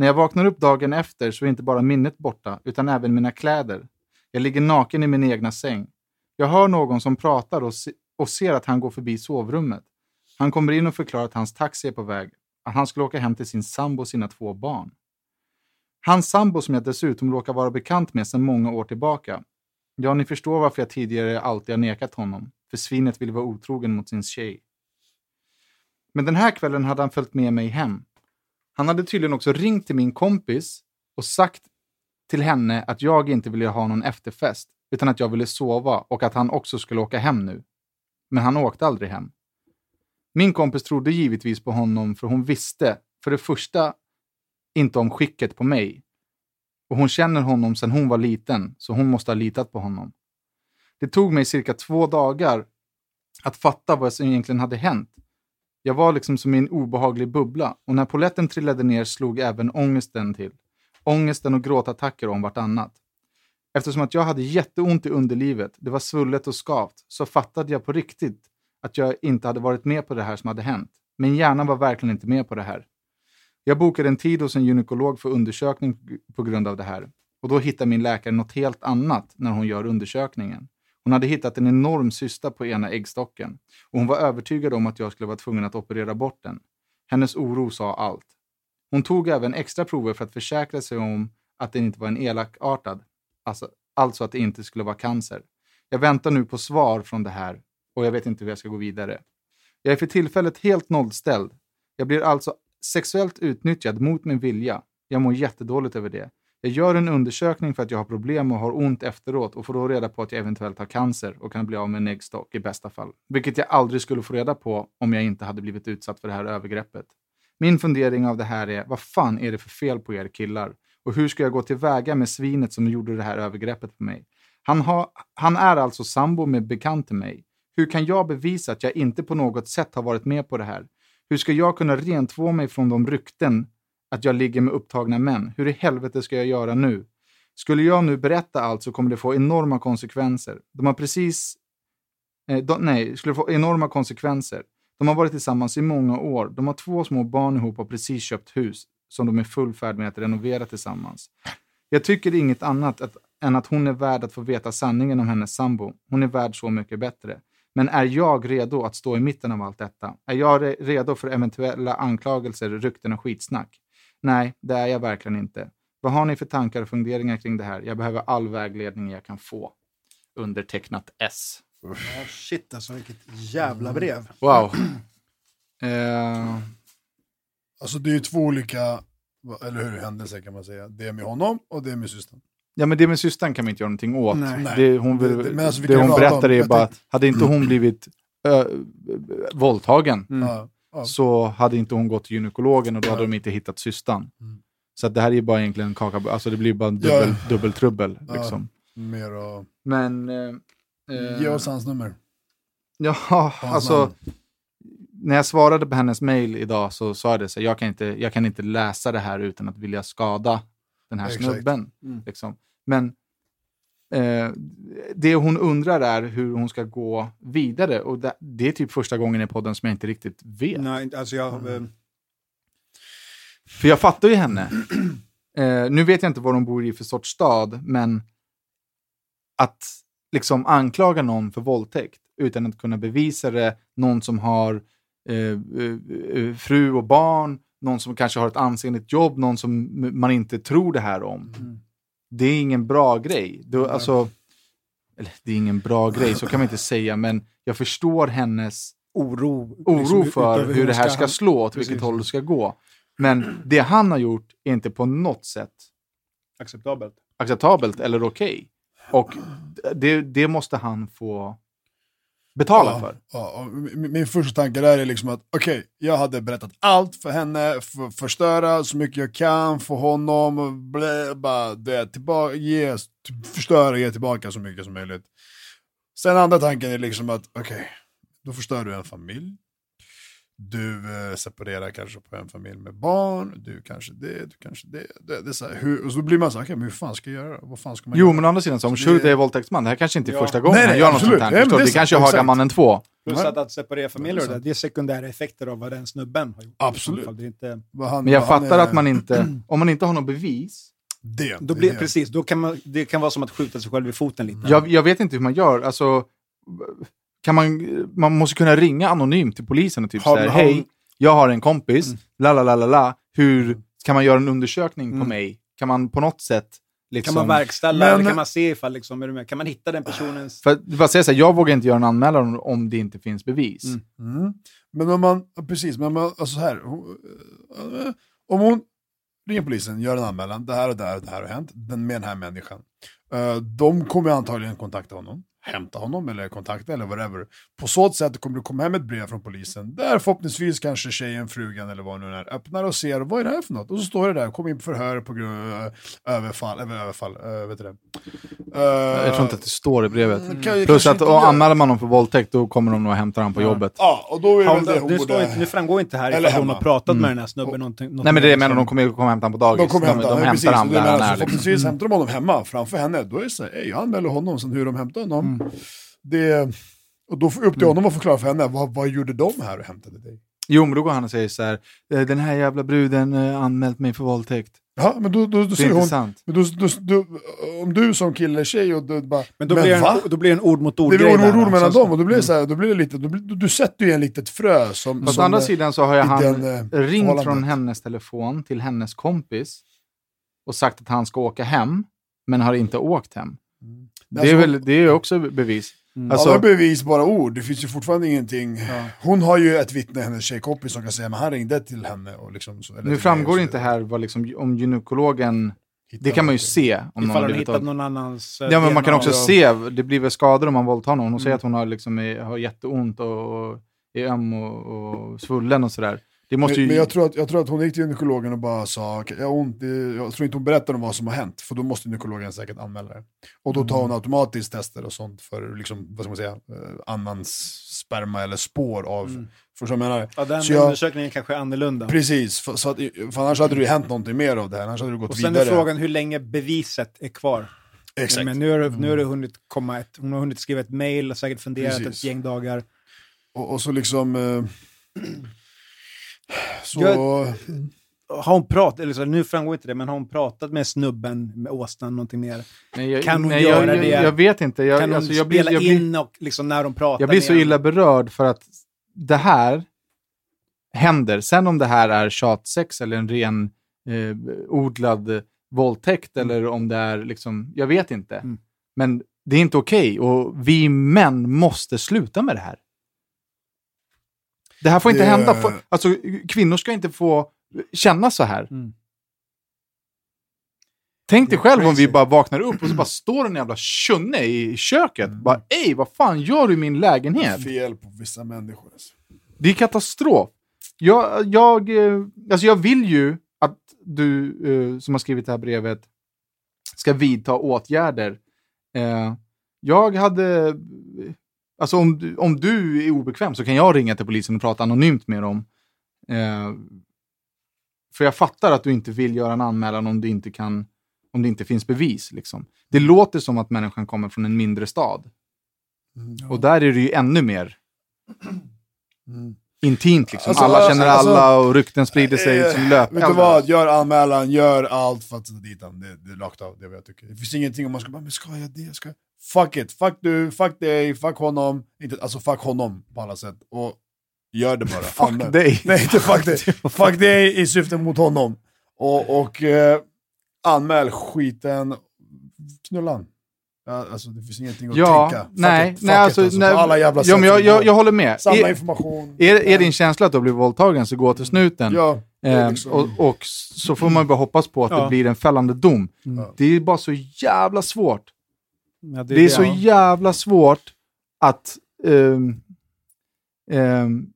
När jag vaknar upp dagen efter så är inte bara minnet borta, utan även mina kläder. Jag ligger naken i min egna säng. Jag hör någon som pratar och, se- och ser att han går förbi sovrummet. Han kommer in och förklarar att hans taxi är på väg. Att han skulle åka hem till sin sambo och sina två barn. Hans sambo som jag dessutom råkar vara bekant med sedan många år tillbaka. Ja, ni förstår varför jag tidigare alltid har nekat honom. För svinet ville vara otrogen mot sin tjej. Men den här kvällen hade han följt med mig hem. Han hade tydligen också ringt till min kompis och sagt till henne att jag inte ville ha någon efterfest, utan att jag ville sova och att han också skulle åka hem nu. Men han åkte aldrig hem. Min kompis trodde givetvis på honom för hon visste, för det första, inte om skicket på mig. Och hon känner honom sedan hon var liten, så hon måste ha litat på honom. Det tog mig cirka två dagar att fatta vad som egentligen hade hänt. Jag var liksom som i en obehaglig bubbla och när poletten trillade ner slog även ångesten till. Ångesten och gråtattacker om vartannat. Eftersom att jag hade jätteont i underlivet, det var svullet och skavt, så fattade jag på riktigt att jag inte hade varit med på det här som hade hänt. Min hjärna var verkligen inte med på det här. Jag bokade en tid hos en gynekolog för undersökning på grund av det här. Och då hittar min läkare något helt annat när hon gör undersökningen. Hon hade hittat en enorm cysta på ena äggstocken och hon var övertygad om att jag skulle vara tvungen att operera bort den. Hennes oro sa allt. Hon tog även extra prover för att försäkra sig om att den inte var en elakartad, alltså, alltså att det inte skulle vara cancer. Jag väntar nu på svar från det här och jag vet inte hur jag ska gå vidare. Jag är för tillfället helt nollställd. Jag blir alltså sexuellt utnyttjad mot min vilja. Jag mår jättedåligt över det. Jag gör en undersökning för att jag har problem och har ont efteråt och får då reda på att jag eventuellt har cancer och kan bli av med en äggstock i bästa fall. Vilket jag aldrig skulle få reda på om jag inte hade blivit utsatt för det här övergreppet. Min fundering av det här är, vad fan är det för fel på er killar? Och hur ska jag gå tillväga med svinet som gjorde det här övergreppet på mig? Han, har, han är alltså sambo med bekant till mig. Hur kan jag bevisa att jag inte på något sätt har varit med på det här? Hur ska jag kunna rentvå mig från de rykten att jag ligger med upptagna män? Hur i helvete ska jag göra nu? Skulle jag nu berätta allt så kommer det få enorma konsekvenser. De har precis... Eh, de, nej, skulle få enorma konsekvenser. De har varit tillsammans i många år. De har två små barn ihop och precis köpt hus som de är full färd med att renovera tillsammans. Jag tycker inget annat att, än att hon är värd att få veta sanningen om hennes sambo. Hon är värd så mycket bättre. Men är jag redo att stå i mitten av allt detta? Är jag redo för eventuella anklagelser, rykten och skitsnack? Nej, det är jag verkligen inte. Vad har ni för tankar och funderingar kring det här? Jag behöver all vägledning jag kan få. Undertecknat S. Ja, shit alltså, vilket jävla brev. Wow. eh, Alltså det är ju två olika, eller hur, händelser kan man säga. Det med honom och det med systern. ja, men det med systern kan vi inte göra någonting åt. Nej. Det hon, vill, Det- det- men alltså, vi det kan hon prata om- berättar är bara att hade inte hon blivit ö, våldtagen Ja, ja. så hade inte hon gått till gynekologen och då hade de inte hittat systern. Så att det här är bara egentligen en kaka, alltså det blir bara dubbel, Mm. Ja. dubbeltrubbel. Liksom. Mer och... Men... Eh, eh, Ge oss hans nummer. Ja, Hans alltså namn. när jag svarade på hennes mail idag så sa jag det, så jag, kan inte, jag kan inte läsa det här utan att vilja skada den här Exakt. snubben. Mm. Liksom. Men eh, det hon undrar är hur hon ska gå vidare och det, det är typ första gången i podden som jag inte riktigt vet. Nej, alltså jag... eh, För jag fattar ju henne. Eh, nu vet jag inte vad de bor i för sorts stad, men att liksom anklaga någon för våldtäkt utan att kunna bevisa det, någon som har eh, eh, eh, fru och barn, någon som kanske har ett ansenligt jobb, någon som man inte tror det här om. Det är ingen bra grej. Då, alltså, eller det är ingen bra grej, så kan man inte säga, men jag förstår hennes oro, oro liksom, för utöver hur det här hon ska slå, åt Precis. vilket håll det ska gå. Men det han har gjort är inte på något sätt Acceptabelt. acceptabelt eller okej. Och det, det måste han få betala ja, för. Ja, min, första tanke där är liksom att okej, jag hade berättat allt för henne, för, förstöra så mycket jag kan för honom, blä, bara det, tillbaka, ge, förstöra ge tillbaka så mycket som möjligt. Sen andra tanken är liksom att okej, då förstör du en familj. Du eh, separerar kanske på en familj med barn, du kanske det, du kanske det. det, det är så här, hur, och så blir man så här, men hur fan ska jag göra? Vad fan ska man Jo, göra? men å andra sidan, så om det- är våldtäktsman, det här kanske inte är Ja. första gången Nej, han nej, gör något absolut. sånt här. Förstår det Det kanske är. Hagamannen 2. Plus att, att separera familjer, det, det är sekundära effekter av vad den snubben har gjort. Absolut. Fall, Det är inte, han- Men jag han fattar är- att man inte, om man inte har något bevis, Det, då blir, det. precis, då kan man, det kan vara som att skjuta sig själv i foten lite. jag, jag vet inte hur man gör. Alltså, kan man, man måste kunna ringa anonymt till polisen och typ Har- säga har- hej, jag har en kompis, la la la la la, hur kan man göra en undersökning på Mm. mig? Kan man på något sätt liksom... Kan man verkställa, Men- eller kan man se ifall, liksom, är du med? kan man hitta den personens... För att bara säga så här, jag vågar inte göra en anmälan om, om det inte finns bevis. Mm. Mm. Men om man, precis, men om man, alltså så här, eh, om hon ringer polisen, gör en anmälan, det här och det här och det här har hänt, den med den här människan. Eh, de kommer antagligen kontakta honom, hämta honom eller kontakta eller whatever. På så sätt kommer det komma hem ett brev från polisen där förhoppningsvis kanske tjejen, frugan eller vad nu är, öppnar och ser vad är det här för något? Och så står det där, kom in på förhör på grund av överfall, eller överfall, uh, vet du det. Eh, Jag tror inte att det står i brevet. kan ju Plus att och anmäler man honom för våldtäkt, då kommer de nog hämta honom på jobbet. Ja, och då är det väl det hon det, står borde... inte, det framgår inte här Eller ifall hon har pratat Mm. med den här snubben. Någonting, något Nej men det jag menar, de kommer ju komma och hämta honom på dagis. De kommer hämta, de, de ja, hämtar precis, honom och där han är. så Liksom. Förhoppningsvis hämtar de honom hemma framför henne. Då är det så här, "Ey, jag anmäler honom, sen hur de hämtar honom. Det, och då får upp till honom att förklara för henne, vad, vad gjorde de här och hämtade dig? Jo, men då går han och säger så här, "Eh, den här jävla bruden eh, anmält mig för våldtäkt. Ja, men då, då, då Det är hon, sant. men då, då, då, om du som kille tjej och du bara, Men då, blir det va? en, då blir det en ord mot ord Det blir ord där, ord mellan alltså. dem och då blir det så här, då blir det lite, då blir, du sätter ju en litet frö som... Fast å andra eh, sidan så har jag han den, ringt från hennes telefon till hennes kompis och sagt att han ska åka hem, men har inte åkt hem. Det är, Alltså, väl, det är också bevis. Alltså, Alla bevis, bara ord. Det finns ju fortfarande ingenting. Hon har ju ett vittne, hennes tjejkompis, som kan säga men han ringde till henne. Och liksom, så, eller nu till framgår mig, inte här vad liksom, om gynekologen... hittar Det kan man ju se. Om någon Ifall har hon hittat av- någon annans... eh, Ja, men man kan också se, det blir väl skador om man våldtar någon. Hon Mm. säger att hon har, liksom, är- har jätteont och, och är öm och, och svullen och sådär. Det måste Men, ju... men jag, tror att, jag tror att hon gick till gynekologen och bara sa, "Okej, jag, har ont, jag tror inte hon berättade om vad som har hänt, för då måste gynekologen säkert anmäla det. Och då tar Mm. hon automatiskt tester och sånt för, liksom, vad ska man säga, eh, annans sperma eller spår av, förstår du vad jag menar? Ja, den Så jag- undersökningen kanske är annorlunda. Precis, för, så att, för annars hade det ju hänt någonting mer av det här, annars hade det gått Och sen vidare. är frågan hur länge beviset är kvar. Exakt. Men nu har, det- nu har det hunnit komma ett, hon har hunnit skriva ett mail och säkert funderat Precis. ett gäng dagar. Och, och så liksom... Eh, så... Jag- Har hon pratat, eller så, nu framgår inte det, men har hon pratat med snubben med åsnan någonting mer? nej, jag, kan hon nej, göra jag, det? Jag, jag vet inte. Jag, kan hon alltså, jag, blir, spela jag, blir, in och liksom när de pratar jag blir så illa berörd för att det här händer. Sen om det här är tjatsex eller en ren eh, odlad våldtäkt eller om det är liksom, jag vet inte. Mm. Men det är inte okej och vi män måste sluta med det här. Det här får inte Det- hända. Alltså, kvinnor ska inte få känna så här. Mm. Tänk dig Det är själv om vi crazy. bara vaknar upp och så bara står en jävla tjunne i köket. Mm. Bara, ej, vad fan gör du i min lägenhet? Fel på vissa människor. Alltså. Det är katastrof. Jag, jag, eh, alltså jag vill ju att du eh, som har skrivit det här brevet ska vidta åtgärder. Eh, jag hade... Alltså om, du- om du är obekväm så kan jag ringa till polisen och prata anonymt med dem. Eh, för jag fattar att du inte vill göra en anmälan om, du inte kan, om det inte finns bevis. Liksom. Det låter som att människan kommer från en mindre stad. Och där är det ju ännu mer intimt. Liksom. Alltså, alla känner alltså- alla och rykten sprider sig Eh, som löp. Vet du vad, gör anmälan, gör allt för att sätta dit honom. Det, det är rakt av, det är vad jag tycker. Det finns ingenting om man ska bara, men ska jag det? Ska jag? Fuck it, fuck du, fuck dig, fuck honom. Inte, alltså fuck honom på alla sätt. Och gör det bara. Fuck dig. Nej, inte fuck dig. fuck dig i syfte mot honom. Och, och eh, anmäl skiten, knulla han. Alltså det finns ingenting att Ja, tänka. Fuck nej, it, fuck nej, it, alltså, nej, alla jävla ja, men jag, jag, jag håller med. Samla Är, information. är, är din känsla att du har blivit våldtagen så gå till snuten. Ja, det är Eh, liksom- och, och så får man bara hoppas på att Ja. det blir en fällande dom. Ja. Det är bara så jävla svårt. Ja, Det är så jävla svårt att... ehm, ehm,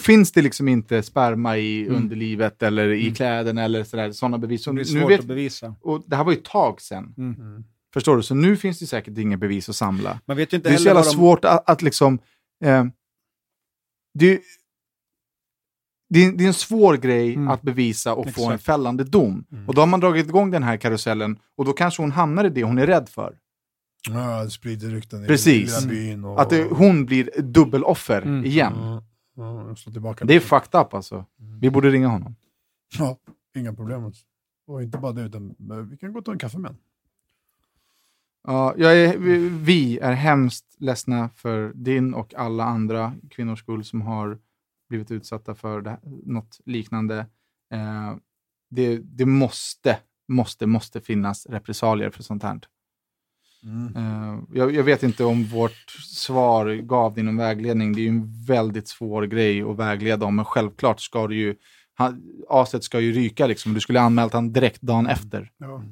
finns det liksom inte sperma i underlivet eller i kläderna eller sådär, sådana bevis. Så Det nu svårt vet, att bevisa. och det här var ju ett tag sedan. Mm. Förstår du? Så nu finns det säkert inga bevis att samla. Man vet ju inte Det är så jävla de... svårt att, att liksom... Eh, det, det, är- det är en svår grej Mm. att bevisa och få en Exakt. fällande dom. Och då har man dragit igång den här karusellen och då kanske hon hamnar i det hon är rädd för. Ja, det sprider rykten i Precis. lilla byn. Och, Att det, hon blir dubbeloffer Mm. igen. Slår tillbaka. Det är fucked up alltså. Vi borde ringa honom. Ja, inga problem. Alltså. Och inte bara det, utan men vi kan gå och ta en kaffe med honom. Ja, jag är, vi- är hemskt ledsna för din och alla andra kvinnors skull som har blivit utsatta för det, något liknande. Eh, det, det måste, måste, måste finnas repressalier för sånt här. Eh, jag, jag vet inte om vårt svar gav dig någon vägledning. Det är ju en väldigt svår grej att vägleda om, men självklart ska du ju, han, aset ska ju ryka liksom. Du skulle anmält han direkt dagen efter. Ja.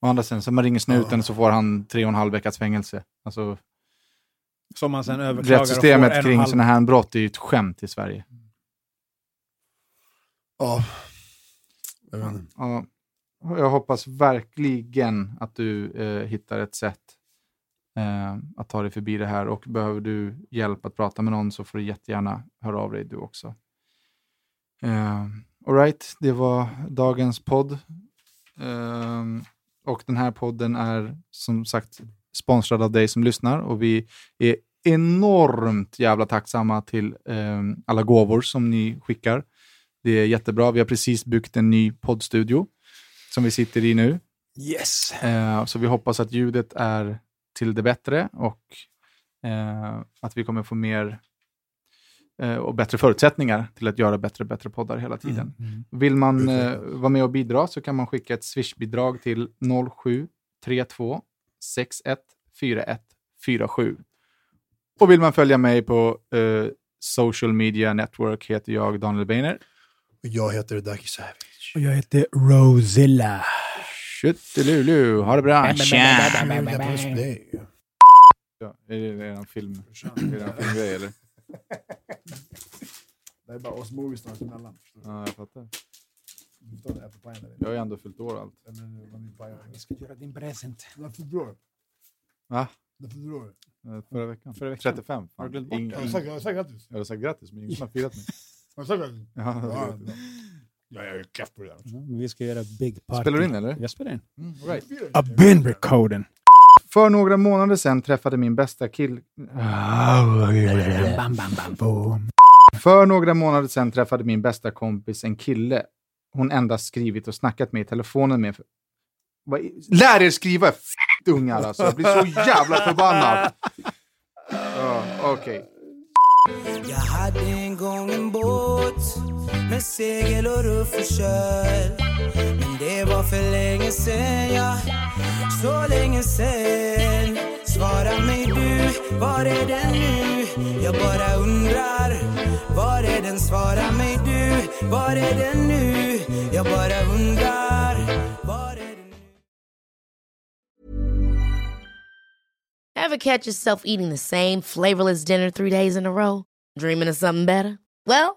Å andra sidan, så man ringer snuten så får han tre och en halv veckas fängelse. Alltså, Som man sen överklagar och får en rättssystemet kring halv- sådana här brott är ju ett skämt i Sverige. Ja. Jag vet inte. Ja, jag hoppas verkligen att du eh, hittar ett sätt eh, att ta dig förbi det här och behöver du hjälp att prata med någon så får du jättegärna höra av dig du också. Eh, Alright, det var dagens podd. Eh, och den här podden är som sagt sponsrad av dig som lyssnar och vi är enormt jävla tacksamma till eh, alla gåvor som ni skickar. Det Det är jättebra. Vi har precis byggt en ny poddstudio som vi sitter i nu. Yes! Eh, så vi hoppas att ljudet är till det bättre och eh, att vi kommer få mer eh, och bättre förutsättningar till att göra bättre och bättre poddar hela tiden. Vill man eh, vara med och bidra så kan man skicka ett Swish-bidrag till 0732 61 41 47. Och vill man följa mig på eh, social media network heter jag Daniel Beiner. Och jag heter Daki Savage. Och jag heter Rosilla. Tjuttelulu, ha det bra. Tja! Ja, är det en film? Är det en filmgrej eller? Det är bara oss movies snart emellan. Ja, jag fattar. Jag har ju ändå fyllt år allt. Vi ska göra din present. När fyllde du år? Va? När fyllde du år? Eh, Förra veckan? Förra veckan. 35. Har du glömt bort Ing- Har du sagt- grattis? Jag har sagt grattis, men ingen som har firat mig. Har du sagt grattis? Ja, jag Ja, jag är kaff på det där. Mm, Vi ska göra big party. Spelar du in eller? Jag spelar in. Mm, right. I've been recording. För några månader sedan träffade min bästa kill... Bam, bam, bam, boom. För några månader sedan träffade min bästa kompis en kille hon endast skrivit och snackat med i telefonen med. Lär er skriva, f- ungar alltså. Jag blir så jävla förbannad. Ja, Okej. Jag hade en gång en båt med segel och ruff och köl Men det var för länge sen, ja, så länge sen Svara mig du, var er är er den nu? Jag bara undrar Var är den? Svara mig du, var är er den nu? Jag bara undrar Var är den nu? Ever catch yourself eating the same flavorless dinner three days in a row? Dreaming of something better? Well,